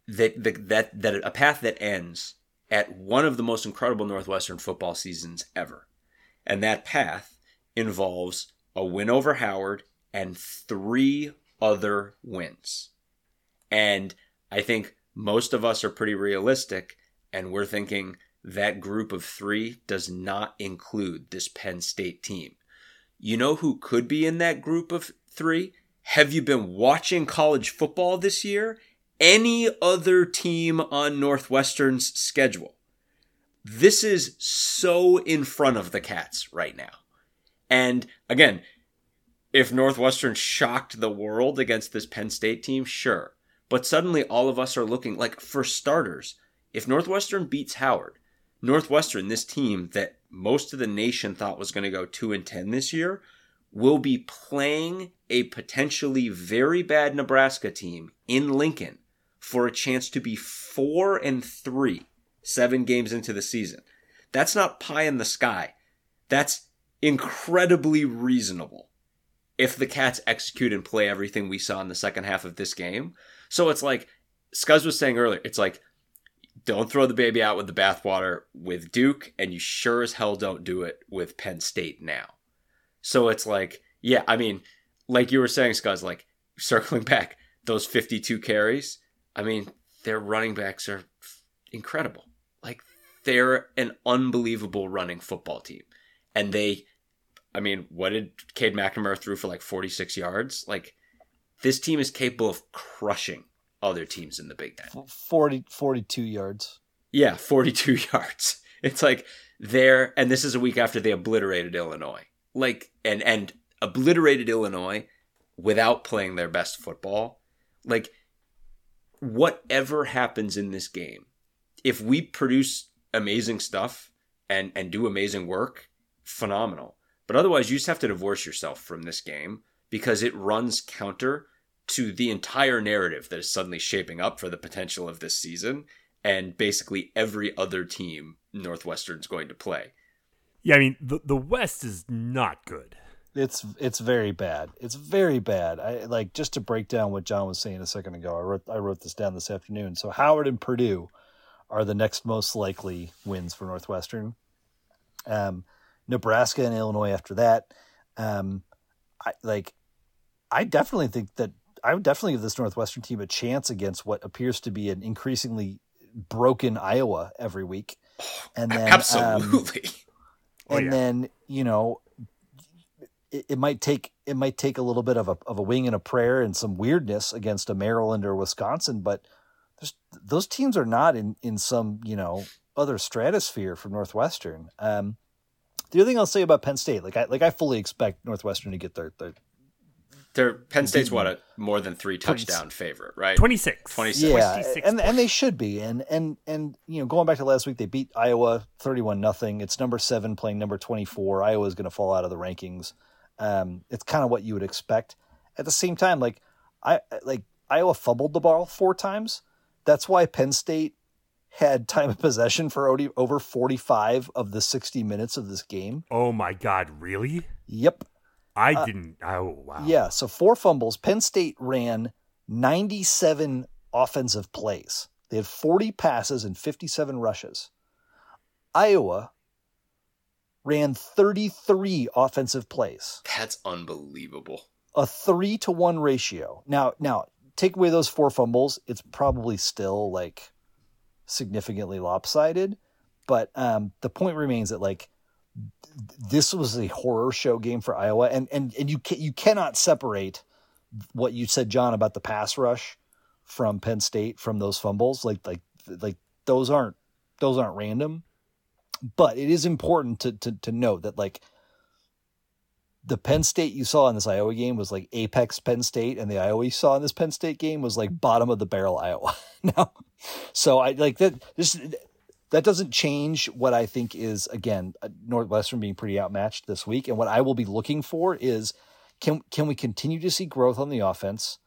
that that that, a path that ends at one of the most incredible Northwestern football seasons ever. And that path involves a win over Howard and three other wins. And I think most of us are pretty realistic and we're thinking that group of 3 does not include this Penn State team. You know who could be in that group of 3? Have you been watching college football this year? any other team on Northwestern's schedule. This is so in front of the Cats right now. And again, if Northwestern shocked the world against this Penn State team, sure. But suddenly all of us are looking like, for starters, if Northwestern beats Howard, Northwestern, this team that most of the nation thought was going to go 2 and 10 this year, will be playing a potentially very bad Nebraska team in Lincoln for a chance to be four and three seven games into the season. That's not pie in the sky. That's incredibly reasonable if the Cats execute and play everything we saw in the second half of this game. So it's like Scuzz was saying earlier, it's like don't throw the baby out with the bathwater with Duke, and you sure as hell don't do it with Penn State now. So it's like, yeah, I mean, like you were saying, Scuzz, like circling back, those 52 carries, I mean, their running backs are incredible. Like they're an unbelievable running football team. And they I mean, what did Cade McNamara threw for like 46 yards? Like this team is capable of crushing other teams in the Big Ten. 40, 42 yards. Yeah, 42 yards. It's like they're, and this is a week after they obliterated Illinois. Like, and, and obliterated Illinois without playing their best football. Like, whatever happens in this game, if we produce amazing stuff and and do amazing work, phenomenal. But otherwise, you just have to divorce yourself from this game because it runs counter to the entire narrative that is suddenly shaping up for the potential of this season and basically every other team Northwestern's going to play. Yeah, I mean the the West is not good. It's it's very bad. It's very bad. I like just to break down what John was saying a second ago. I wrote I wrote this down this afternoon. So Howard and Purdue are the next most likely wins for Northwestern. Um, Nebraska and Illinois after that. Um, I like. I definitely think that I would definitely give this Northwestern team a chance against what appears to be an increasingly broken Iowa every week. And then absolutely. Um, and oh, yeah. then you know it, it, might take it might take a little bit of a of a wing and a prayer and some weirdness against a Maryland or Wisconsin, but those teams are not in in some you know other stratosphere from Northwestern. Um, the other thing I'll say about Penn State, like I like I fully expect Northwestern to get their their their Penn State's what a more than three touchdown favorite, right? 26. 26. Yeah, 26 and and they should be. And and and you know, going back to last week, they beat Iowa 31 nothing. It's number 7 playing number 24. Iowa's going to fall out of the rankings. Um, it's kind of what you would expect. At the same time, like I like Iowa fumbled the ball four times. That's why Penn State had time of possession for over 45 of the 60 minutes of this game. Oh my god, really? Yep. I uh, didn't. Oh wow. Yeah, so four fumbles. Penn State ran 97 offensive plays. They had 40 passes and 57 rushes. Iowa ran 33 offensive plays. That's unbelievable. A 3 to 1 ratio. Now, now take away those four fumbles, it's probably still like significantly lopsided, but um the point remains that like this was a horror show game for Iowa and and and you can, you cannot separate what you said John about the pass rush from Penn State from those fumbles like like like those aren't those aren't random but it is important to to to note that like the Penn State you saw in this Iowa game was like apex Penn State, and the Iowa you saw in this Penn State game was like bottom of the barrel Iowa. now, so I like that. This that doesn't change what I think is again uh, Northwestern being pretty outmatched this week, and what I will be looking for is can can we continue to see growth on the offense?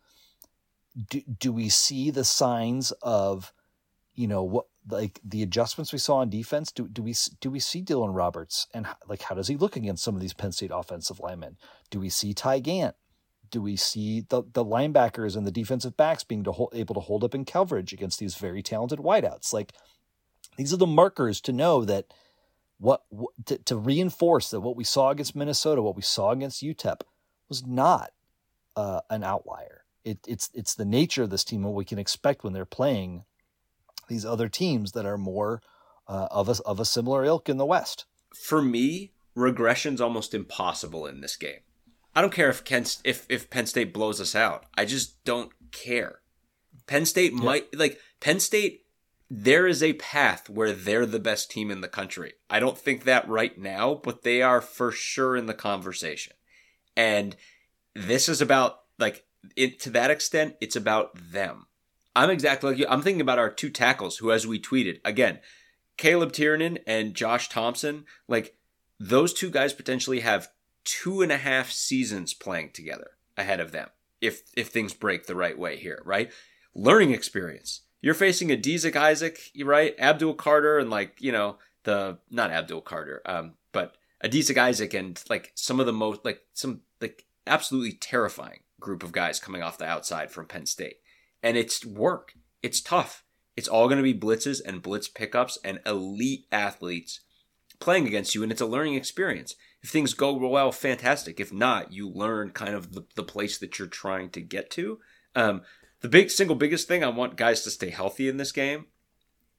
Do do we see the signs of you know what like the adjustments we saw on defense? Do, do we do we see Dylan Roberts? And like how does he look against some of these Penn State offensive linemen? Do we see Ty Gant? Do we see the the linebackers and the defensive backs being to hold, able to hold up in coverage against these very talented wideouts? Like these are the markers to know that what, to, to reinforce that what we saw against Minnesota what we saw against UTEP was not uh, an outlier it, it's it's the nature of this team what we can expect when they're playing these other teams that are more uh, of a of a similar ilk in the West. For me, regression's almost impossible in this game. I don't care if Kent if if Penn State blows us out. I just don't care. Penn State might like Penn State there is a path where they're the best team in the country. I don't think that right now, but they are for sure in the conversation. And this is about like it to that extent, it's about them. I'm exactly like you. I'm thinking about our two tackles who, as we tweeted, again, Caleb Tiernan and Josh Thompson, like those two guys potentially have two and a half seasons playing together ahead of them if if things break the right way here, right? Learning experience. You're facing a Dezek Isaac, right? Abdul Carter and like, you know, the not Abdul Carter, um, but Adisa Isaac and like some of the most like some like absolutely terrifying group of guys coming off the outside from Penn State and it's work. It's tough. It's all going to be blitzes and blitz pickups and elite athletes playing against you, and it's a learning experience. If things go well, fantastic. If not, you learn kind of the, the place that you're trying to get to. Um, the big single biggest thing I want guys to stay healthy in this game,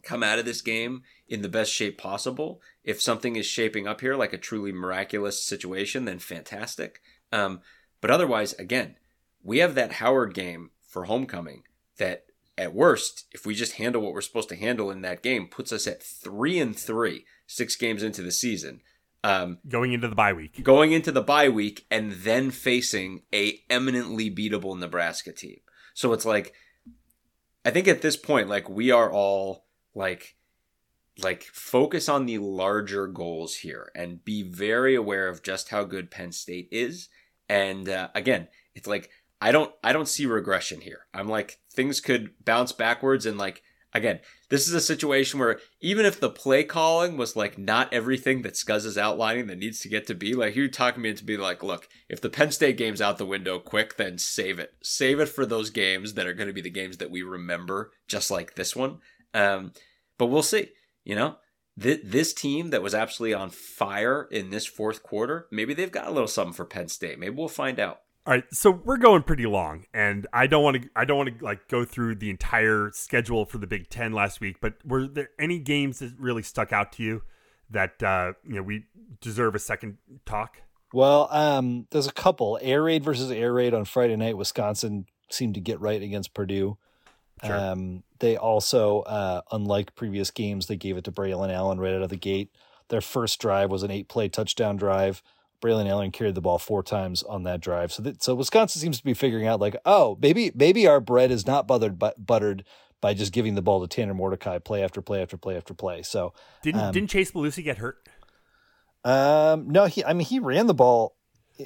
come out of this game in the best shape possible. If something is shaping up here like a truly miraculous situation, then fantastic. Um, but otherwise, again, we have that Howard game for homecoming that at worst, if we just handle what we're supposed to handle in that game, puts us at three and three, six games into the season. Um, going into the bye week. Going into the bye week and then facing a eminently beatable Nebraska team. So it's like, I think at this point, like we are all like, like focus on the larger goals here and be very aware of just how good Penn State is. And uh, again, it's like I don't I don't see regression here. I'm like things could bounce backwards and like again, this is a situation where even if the play calling was like not everything that Scuzz is outlining that needs to get to be, like you're talking me into be like, look, if the Penn State game's out the window quick, then save it. Save it for those games that are going to be the games that we remember, just like this one. Um, but we'll see. You know, Th- this team that was absolutely on fire in this fourth quarter, maybe they've got a little something for Penn State. Maybe we'll find out. All right, so we're going pretty long, and I don't want to. I don't want to like go through the entire schedule for the Big Ten last week. But were there any games that really stuck out to you that uh, you know we deserve a second talk? Well, um, there's a couple. Air Raid versus Air Raid on Friday night. Wisconsin seemed to get right against Purdue. Sure. Um, they also, uh, unlike previous games, they gave it to Braylon Allen right out of the gate. Their first drive was an eight-play touchdown drive. Braylon Allen carried the ball four times on that drive. So that, so Wisconsin seems to be figuring out like, oh, maybe maybe our bread is not buttered but buttered by just giving the ball to Tanner Mordecai play after play after play after play. So didn't um, didn't Chase Mellusi get hurt? Um, no, he I mean he ran the ball.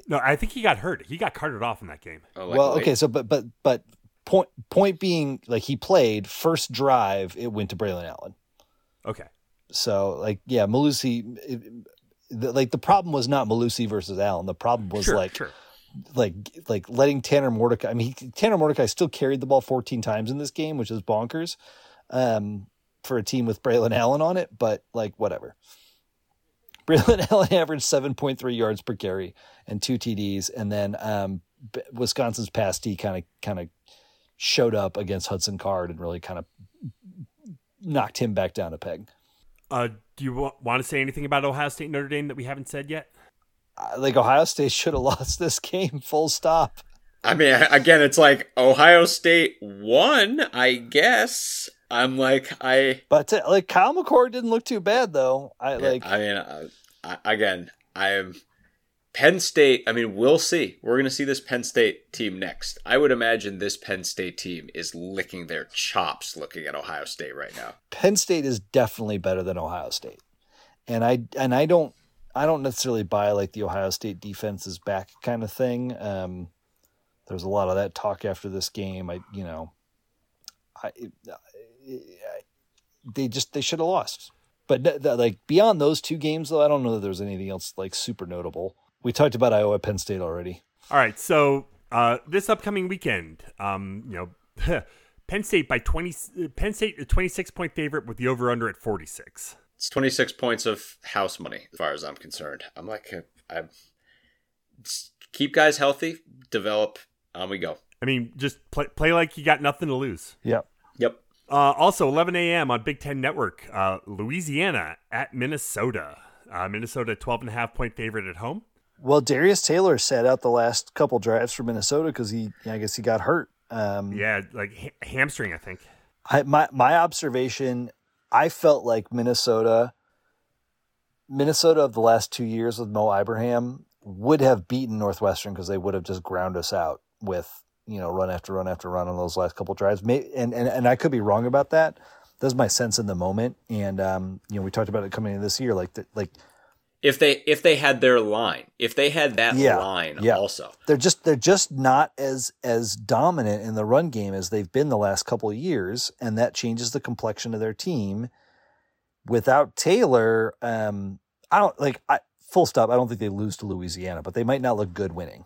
No, I think he got hurt. He got carted off in that game. Oh, like well, okay, so but but but point point being like he played first drive it went to Braylon Allen. Okay. So like yeah, Mellusi the, like the problem was not Mellusi versus Allen. The problem was sure, like sure. like like letting Tanner Mordecai. I mean, he, Tanner Mordecai still carried the ball 14 times in this game, which is bonkers um, for a team with Braylon Allen on it. But like whatever. Braylon Allen averaged 7.3 yards per carry and two TDs, and then um, Wisconsin's pass D kind of kind of showed up against Hudson Card and really kind of knocked him back down a peg. Uh, do you w- want to say anything about Ohio State Notre Dame that we haven't said yet? Uh, like Ohio State should have lost this game, full stop. I mean, again, it's like Ohio State won, I guess. I'm like, I. But uh, like Kyle McCord didn't look too bad though. I like. I mean, uh, I, again, I am Penn State. I mean, we'll see. We're going to see this Penn State team next. I would imagine this Penn State team is licking their chops looking at Ohio State right now. Penn State is definitely better than Ohio State, and I and I don't I don't necessarily buy like the Ohio State defense is back kind of thing. Um, there's a lot of that talk after this game. I you know, I, I they just they should have lost. But like beyond those two games, though, I don't know that there's anything else like super notable. We talked about Iowa Penn State already. All right, so uh, this upcoming weekend, um, you know, Penn State by twenty. Penn State a twenty six point favorite with the over under at forty six. It's twenty six points of house money, as far as I'm concerned. I'm like, I keep guys healthy, develop. On we go. I mean, just play play like you got nothing to lose. Yep. Yep. Uh, also, 11 a.m. on Big Ten Network, uh, Louisiana at Minnesota. Uh, Minnesota 12 and a half point favorite at home. Well, Darius Taylor sat out the last couple drives for Minnesota because he, I guess, he got hurt. Um, yeah, like ha- hamstring, I think. I, my my observation, I felt like Minnesota, Minnesota of the last two years with Mo Ibrahim would have beaten Northwestern because they would have just ground us out with you know run after run after run on those last couple drives. Maybe, and and and I could be wrong about that. That's my sense in the moment. And um, you know, we talked about it coming in this year, like the, like if they if they had their line, if they had that yeah, line yeah. also. They're just they're just not as as dominant in the run game as they've been the last couple of years, and that changes the complexion of their team. Without Taylor, um, I don't like I full stop, I don't think they lose to Louisiana, but they might not look good winning.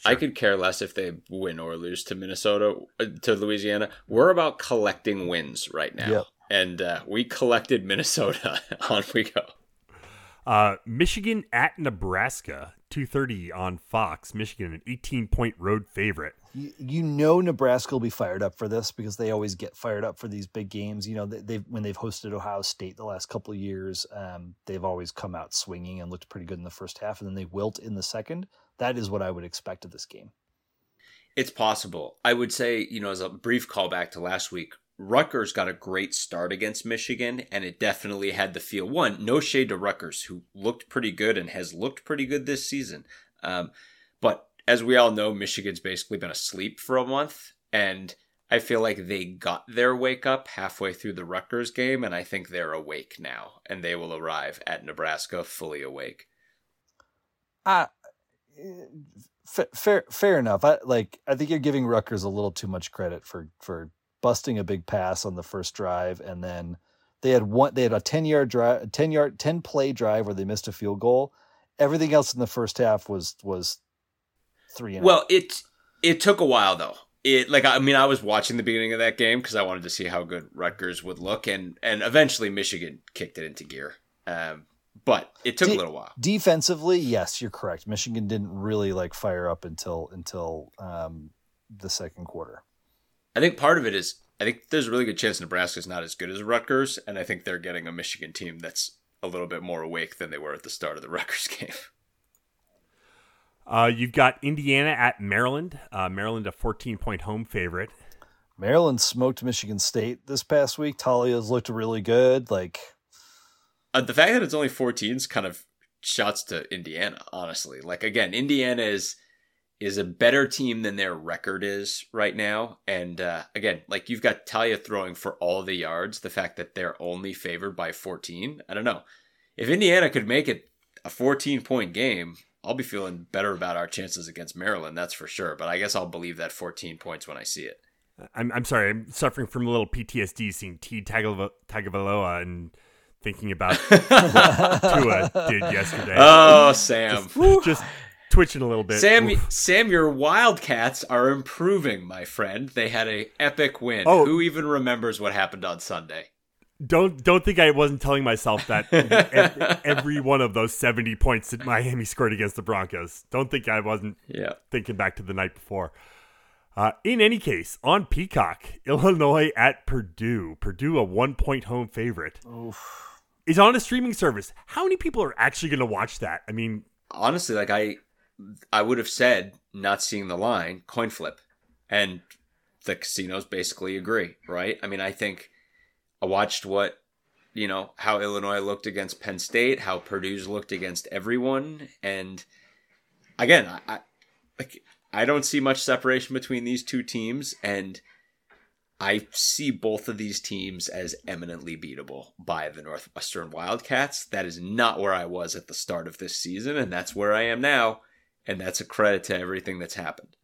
Sure. I could care less if they win or lose to Minnesota, uh, to Louisiana. We're about collecting wins right now. Yep. And uh, we collected Minnesota. On we go. Uh, Michigan at Nebraska, 2.30 on Fox. Michigan, an 18-point road favorite. You, you know Nebraska will be fired up for this because they always get fired up for these big games. You know, they, have when they've hosted Ohio State the last couple of years, um, they've always come out swinging and looked pretty good in the first half, and then they wilt in the second. That is what I would expect of this game. It's possible. I would say, you know, as a brief callback to last week, Rutgers got a great start against Michigan, and it definitely had the feel. One, no shade to Rutgers, who looked pretty good and has looked pretty good this season. Um, but as we all know, Michigan's basically been asleep for a month, and I feel like they got their wake up halfway through the Rutgers game, and I think they're awake now, and they will arrive at Nebraska fully awake. Uh, fair, fair enough. I like. I think you're giving Rutgers a little too much credit for for busting a big pass on the first drive, and then they had one. They had a ten yard drive, ten yard, ten play drive where they missed a field goal. Everything else in the first half was was three. And well, it it took a while though. It like I mean I was watching the beginning of that game because I wanted to see how good Rutgers would look, and and eventually Michigan kicked it into gear. Um, but it took De- a little while. Defensively, yes, you're correct. Michigan didn't really like fire up until until um, the second quarter. I think part of it is I think there's a really good chance Nebraska's not as good as Rutgers, and I think they're getting a Michigan team that's a little bit more awake than they were at the start of the Rutgers game. Uh, you've got Indiana at Maryland. Uh, Maryland, a 14 point home favorite. Maryland smoked Michigan State this past week. Taulia's looked really good. Like uh, the fact that it's only 14 is kind of shots to Indiana, honestly. Like again, Indiana is is a better team than their record is right now. And uh, again, like you've got Taulia throwing for all the yards. The fact that they're only favored by 14, I don't know. If Indiana could make it a 14 point game, I'll be feeling better about our chances against Maryland. That's for sure. But I guess I'll believe that 14 points when I see it. I'm I'm sorry. I'm suffering from a little PTSD seeing T Tagovailoa and thinking about what Tua did yesterday. Oh, Sam. Just, just twitching a little bit. Sam, Oof. Sam, your Wildcats are improving, my friend. They had a epic win. Oh. Who even remembers what happened on Sunday? don't don't think I wasn't telling myself that every, one of those seventy points that Miami scored against the Broncos. Don't think I wasn't Yeah. thinking back to the night before. Uh, in any case, on Peacock, Illinois at Purdue. Purdue, a one point home favorite, is on a streaming service. How many people are actually going to watch that? I mean, Honestly, like I, I would have said, not seeing the line, coin flip, and the casinos basically agree, right? I mean, I think I watched what you know how Illinois looked against Penn State, how Purdue's looked against everyone, and again, I, I like I don't see much separation between these two teams, and I see both of these teams as eminently beatable by the Northwestern Wildcats. That is not where I was at the start of this season, and that's where I am now, and that's a credit to everything that's happened.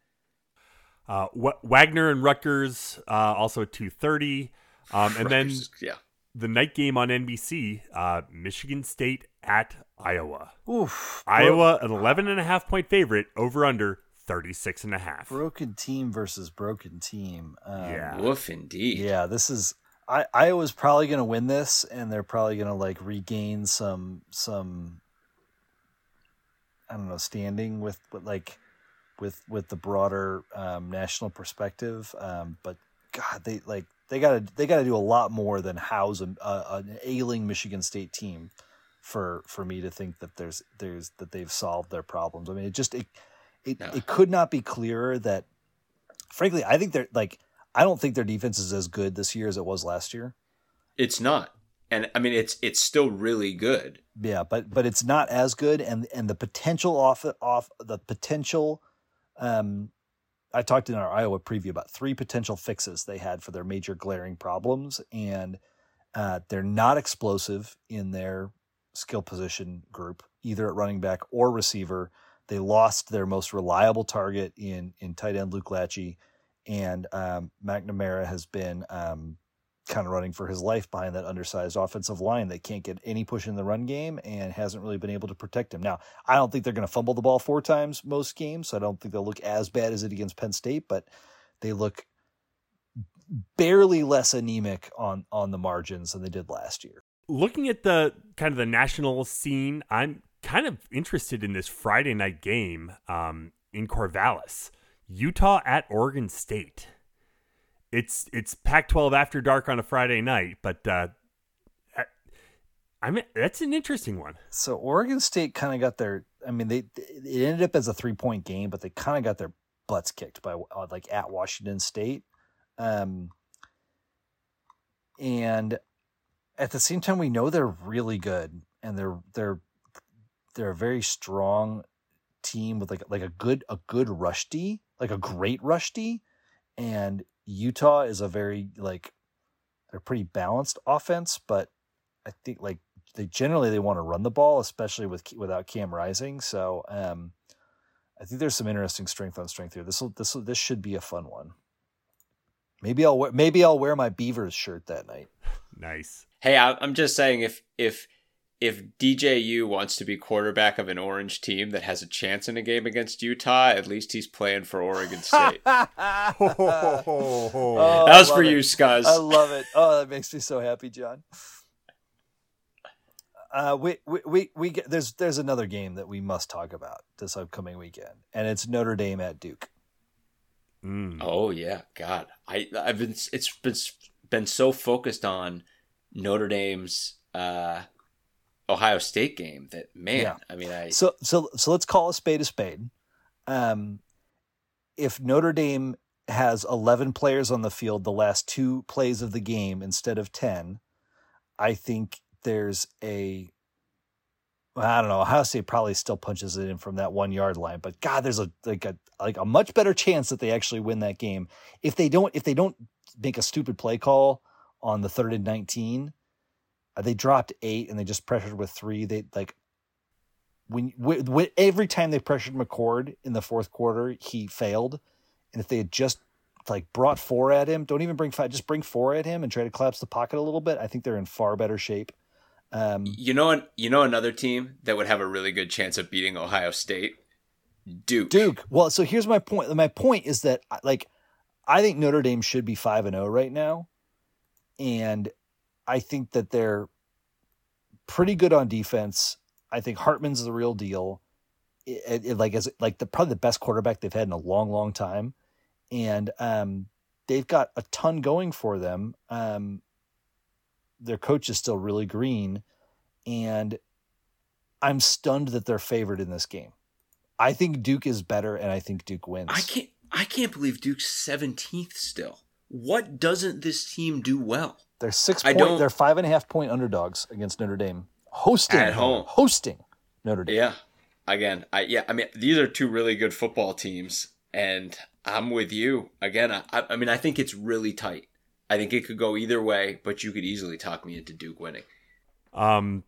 uh, Wa- Wagner and Rutgers uh, also at two thirty, um, and then Rutgers, yeah, the night game on NBC, uh, Michigan State at Iowa. Oof. Iowa, an 11 and a half point favorite, over under 36 and a half. Broken team versus broken team. Um, Yeah. woof indeed. Yeah, this is. I Iowa's probably going to win this, and they're probably going to like regain some some. I don't know, standing with, with like, with with the broader um, national perspective. Um, but God, they like they got to they got to do a lot more than house an, uh, an ailing Michigan State team for for me to think that there's there's that they've solved their problems. I mean, it just it it, No. it could not be clearer that frankly, I think they're like I don't think their defense is as good this year as it was last year. It's not, and I mean it's it's still really good. Yeah, but but it's not as good, and and the potential off off the potential. Um, I talked in our Iowa preview about three potential fixes they had for their major glaring problems, and uh, they're not explosive in their skill position group, either at running back or receiver. They lost their most reliable target in in tight end Luke Lachey, and um, McNamara has been um, kind of running for his life behind that undersized offensive line that can't get any push in the run game and hasn't really been able to protect him. Now, I don't think they're going to fumble the ball four times most games, so I don't think they'll look as bad as it against Penn State, but they look barely less anemic on on the margins than they did last year. Looking at the kind of the national scene, I'm kind of interested in this Friday night game um, in Corvallis, Utah at Oregon State. It's it's Pac-12 after dark on a Friday night, but uh, I, mean that's an interesting one. So Oregon State kind of got their I mean they it ended up as a 3-point game, but they kind of got their butts kicked by uh, like at Washington State. Um and at the same time we know they're really good and they're they're they're a very strong team with like like a good a good rush D, like a great rush D and Utah is a very like they're pretty balanced offense, but I think like they generally they want to run the ball, especially with without Cam Rising. So um, I think there's some interesting strength on strength here. This will this will this should be a fun one. Maybe I'll wear maybe I'll wear my Beavers shirt that night. Nice. Hey, I, I'm just saying if if if DJU wants to be quarterback of an orange team that has a chance in a game against Utah, at least he's playing for Oregon State. that Oh, was for love you, it. Scuzz. I love it. Oh, that makes me so happy, John. Uh, we, we, we, we get, there's, there's another game that we must talk about this upcoming weekend, and it's Notre Dame at Duke. Mm. Oh yeah, God, I I've been it's been been so focused on Notre Dame's uh, Ohio State game that man, Yeah. I mean, I So, so, so let's call a spade a spade. Um, if Notre Dame has 11 players on the field the last two plays of the game instead of 10, I think there's a I don't know. Ohio State probably still punches it in from that one yard line, but God, there's a like a like a much better chance that they actually win that game if they don't if they don't make a stupid play call on the third and nineteen. Uh, They dropped eight and they just pressured with three. They like when, when, every time they pressured McCord in the fourth quarter, he failed. And if they had just like brought four at him, don't even bring five, just bring four at him and try to collapse the pocket a little bit. I think they're in far better shape. Um, you know you know another team that would have a really good chance of beating Ohio State, Duke. Duke. Well, so here's my point. My point is that like I think Notre Dame should be 5 and 0 right now. And I think that they're pretty good on defense. I think Hartman's the real deal. It, it, like as like the probably the best quarterback they've had in a long long time. And um they've got a ton going for them. Um their coach is still really green and I'm stunned that they're favored in this game. I think Duke is better, and I think Duke wins. I can't. I can't believe Duke's seventeenth still. What doesn't this team do well? They're six I point. don't- They're five and a half point underdogs against Notre Dame, hosting At home. hosting Notre Dame. Yeah. Again, I yeah. I mean, these are two really good football teams, and I'm with you. Again, I, I mean, I think it's really tight. I think it could go either way, but you could easily talk me into Duke winning. Um,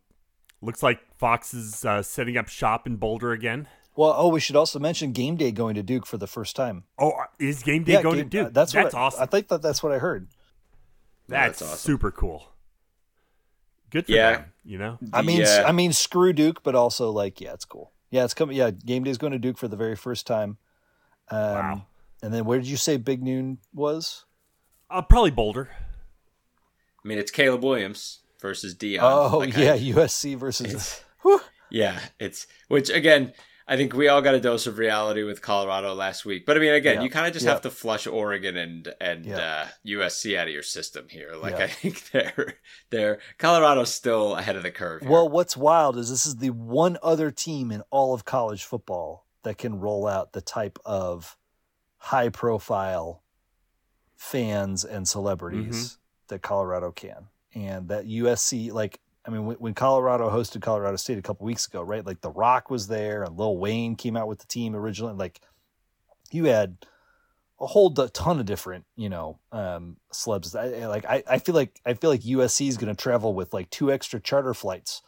looks like Fox is uh, setting up shop in Boulder again. Well, oh, we should also mention game day going to Duke for the first time. Oh, is game day going game- to Duke? uh, That's that's what I, awesome. I think that that's what I heard. That's that's awesome. super cool. Good for Yeah. them. You know. I mean, Yeah. I mean, screw Duke, but also like, yeah, it's cool. Yeah, it's coming. Yeah, game day's going to Duke for the very first time. Um, Wow. And then where did you say Big Noon was? Uh, probably Boulder. I mean, it's Caleb Williams versus Deion. Oh yeah, I- USC versus. It's- yeah, it's which again, I think we all got a dose of reality with Colorado last week. But I mean, again, Yeah. you kind of just Yeah. have to flush Oregon and and Yeah. uh, USC out of your system here. Like. I think they're they're Colorado's still ahead of the curve. Here. Well, what's wild is this is the one other team in all of college football that can roll out the type of high profile fans and celebrities that Colorado can. And that USC, like, I mean, when, when Colorado hosted Colorado State a couple weeks ago, right? Like, The Rock was there and Lil Wayne came out with the team originally. Like, you had a whole d- ton of different, you know, um, celebs. I, like, I, I feel like I feel like USC is going to travel with like two extra charter flights.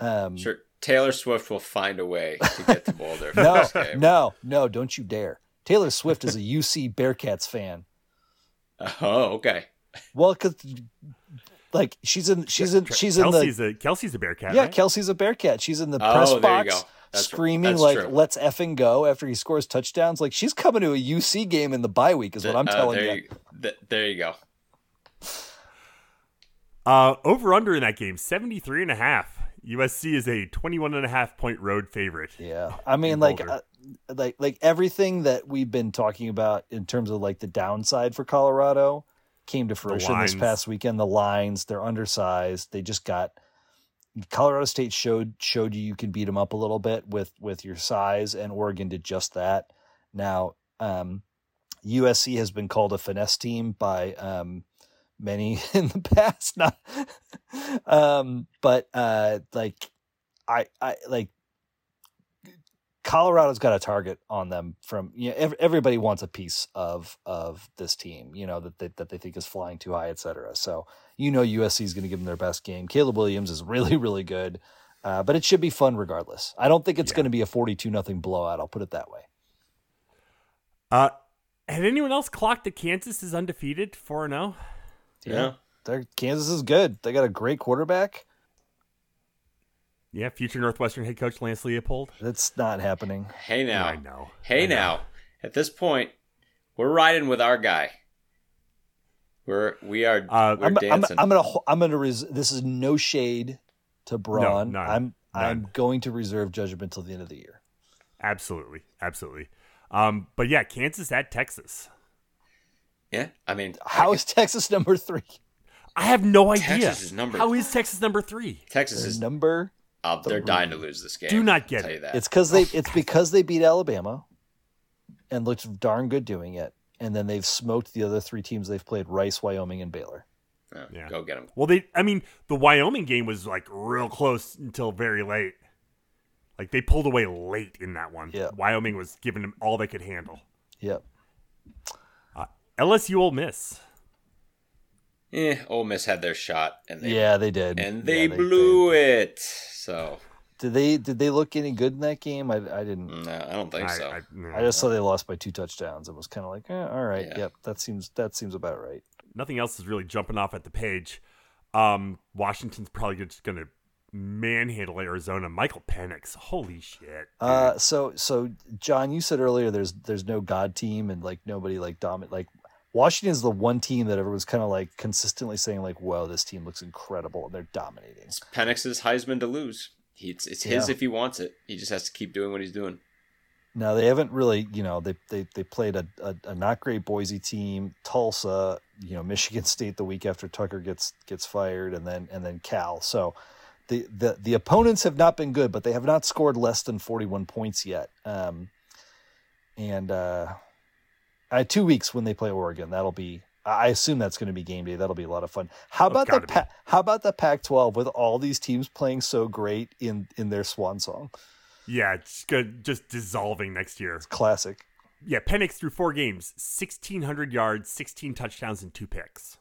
Um, sure, Taylor Swift will find a way to get to Boulder. No, no, no! Don't you dare! Taylor Swift is a UC Bearcats fan. Oh, okay. Well, because like she's in, she's in, she's in the Kelce's a Kelce's a Bearcat. yeah. right? Kelce's a Bearcat. She's in the Oh, press box. That's- screaming that's like true. "Let's effing go!" after he scores touchdowns. Like she's coming to a UC game in the bye week, is what I'm Uh, telling there you. th- there you go. Uh, over under in that game, 73 and a half. USC is a 21 and a half point road favorite. Yeah, I mean, like, uh, like, like everything that we've been talking about in terms of like the downside for Colorado came to fruition this past weekend. The lines, they're undersized. They just got Colorado State showed showed you you can beat them up a little bit with with your size, and Oregon did just that. Now, um, USC has been called a finesse team by um, many in the past. Not, um, but uh, like I, I like Colorado's got a target on them from you know, ev- everybody wants a piece of of this team, you know that they, that they think is flying too high, et cetera. So you know USC is going to give them their best game. Caleb Williams is really really good, uh, but it should be fun regardless. I don't think it's Yeah. going to be a forty two nothing blowout. I'll put it that way. Uh, had anyone else clocked that Kansas is undefeated 4 0? Yeah. They're, Kansas is good. They got a great quarterback. Yeah, future Northwestern head coach Lance Leipold. That's not happening. Hey now. I know. Hey I know. now. At this point, we're riding with our guy. We're we are Uh, we're I'm, I'm, dancing. I'm gonna ho- I'm gonna res- this is no shade to Braun. No, none, I'm I'm going to reserve judgment until the end of the year. Absolutely. Absolutely. Um, but yeah, Kansas at Texas. yeah, I mean, How is Texas number three? I have no idea. Texas is number- How is Texas number three? Texas They're is number. Uh, they're dying to lose this game. Do not get tell it. you that. It's because they it's because they beat Alabama, and looked darn good doing it. And then they've smoked the other three teams they've played: Rice, Wyoming, and Baylor. Yeah, Yeah. Go get them. Well, they. I mean, the Wyoming game was like real close until very late. Like they pulled away late in that one. Yeah. Wyoming was giving them all they could handle. Yep. LSU Ole Miss. Eh, Ole Miss had their shot, and they yeah, they did. and they Yeah, blew it. So Did they did they look any good in that game? I, I didn't. no, I don't think I, so. I- no. I just saw they lost by two touchdowns and was kind of like, eh, all right, Yeah. yep, that seems that seems about right. Nothing else is really jumping off at the page. Um, Washington's probably just going to manhandle Arizona. Michael Penix, holy shit. Uh, so so John, you said earlier there's there's no god team and like nobody like dominant like Washington's the one team that everyone's kind of like consistently saying like, "Whoa, this team looks incredible," and they're dominating. It's Penix's Heisman to lose. He, it's it's his Yeah. if he wants it. He just has to keep doing what he's doing. Now they haven't really. You know, they they they played a, a, a not great Boise team, Tulsa, you know, Michigan State the week after Tucker gets gets fired, and then and then Cal. So the the the opponents have not been good, but they have not scored less than forty one points yet. Um, and uh, Had two weeks when they play Oregon. That'll be. I assume that's going to be game day. That'll be a lot of fun. How about the pa- How about the Pac twelve with all these teams playing so great in in their swan song? Yeah, it's good. Just dissolving next year. Classic. Yeah, Penix through four games, 1,600 yards, 16 touchdowns, and two picks.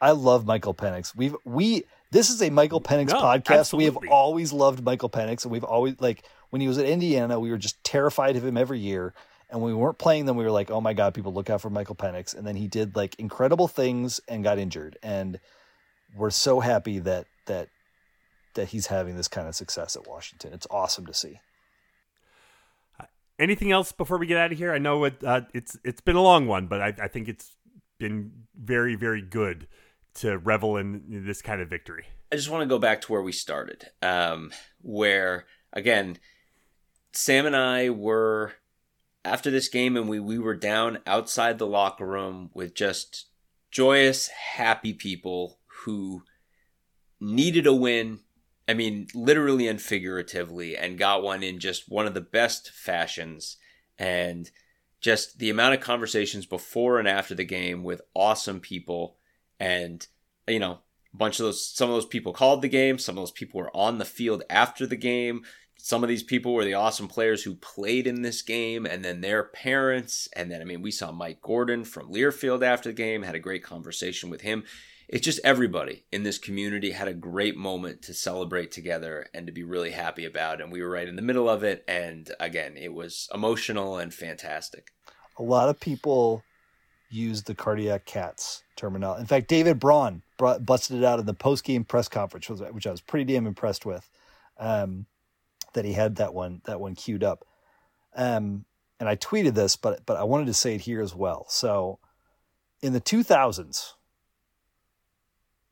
I love Michael Penix. We've we this is a Michael Penix No, podcast. We have always loved Michael Penix, and we've always like when he was at Indiana, we were just terrified of him every year. And when we weren't playing them, we were like, "Oh my god, people look out for Michael Penix." And then he did like incredible things and got injured, and we're so happy that that that he's having this kind of success at Washington. It's awesome to see. Anything else before we get out of here? I know it, uh, it's it's been a long one, but I, I think it's been very very good to revel in this kind of victory. I just want to go back to where we started, um, where again, Sam and I were after this game, and we we were down outside the locker room with just joyous, happy people who needed a win. I mean, literally and figuratively, and got one in just one of the best fashions. And just the amount of conversations before and after the game with awesome people. And, you know, a bunch of those, some of those people called the game. Some of those people were on the field after the game. Some of these people were the awesome players who played in this game and then their parents. And then, I mean, we saw Mike Gordon from Learfield after the game, had a great conversation with him it's just everybody in this community had a great moment to celebrate together and to be really happy about and we were right in the middle of it and again it was emotional and fantastic a lot of people use the cardiac cats terminology. In fact, David Braun brought, busted it out in the post game press conference, which which I was pretty damn impressed with. Um, that he had that one that one queued up, um, and I tweeted this, but but I wanted to say it here as well. So, in the two thousands,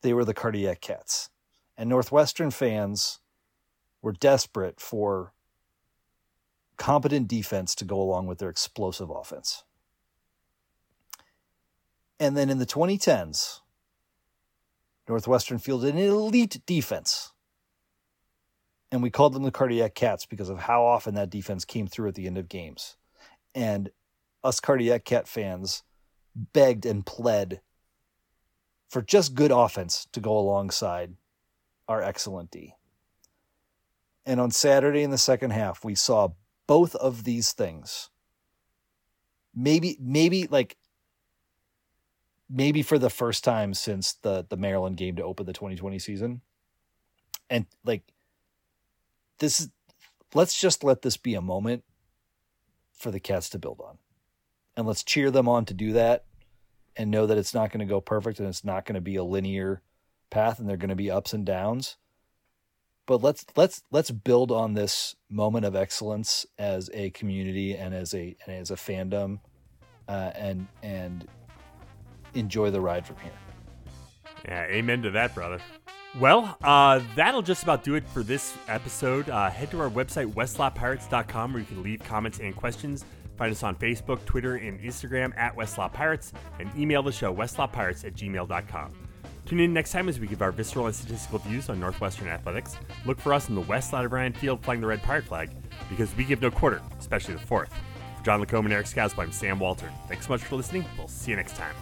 they were the cardiac cats, and Northwestern fans were desperate for competent defense to go along with their explosive offense. And then in the 2010s, Northwestern fielded an elite defense. And we called them the Cardiac Cats because of how often that defense came through at the end of games. And us Cardiac Cat fans begged and pled for just good offense to go alongside our excellent D. And on Saturday in the second half, we saw both of these things. Maybe, maybe like maybe for the first time since the the Maryland game to open the 2020 season. And like this is let's just let this be a moment for the cats to build on. And let's cheer them on to do that and know that it's not going to go perfect and it's not going to be a linear path and there're going to be ups and downs. But let's let's let's build on this moment of excellence as a community and as a and as a fandom uh, and and enjoy the ride from here. Yeah, amen to that, brother. Well, uh, that'll just about do it for this episode. Uh, head to our website, westlotpirates.com, where you can leave comments and questions. Find us on Facebook, Twitter, and Instagram at West Lot Pirates, and email the show, westlotpirates at gmail.com. Tune in next time as we give our visceral and statistical views on Northwestern athletics. Look for us in the West side of Ryan Field flying the red pirate flag, because we give no quarter, especially the fourth. For John Lacombe and Eric Scousby, I'm Sam Walter. Thanks so much for listening. We'll see you next time.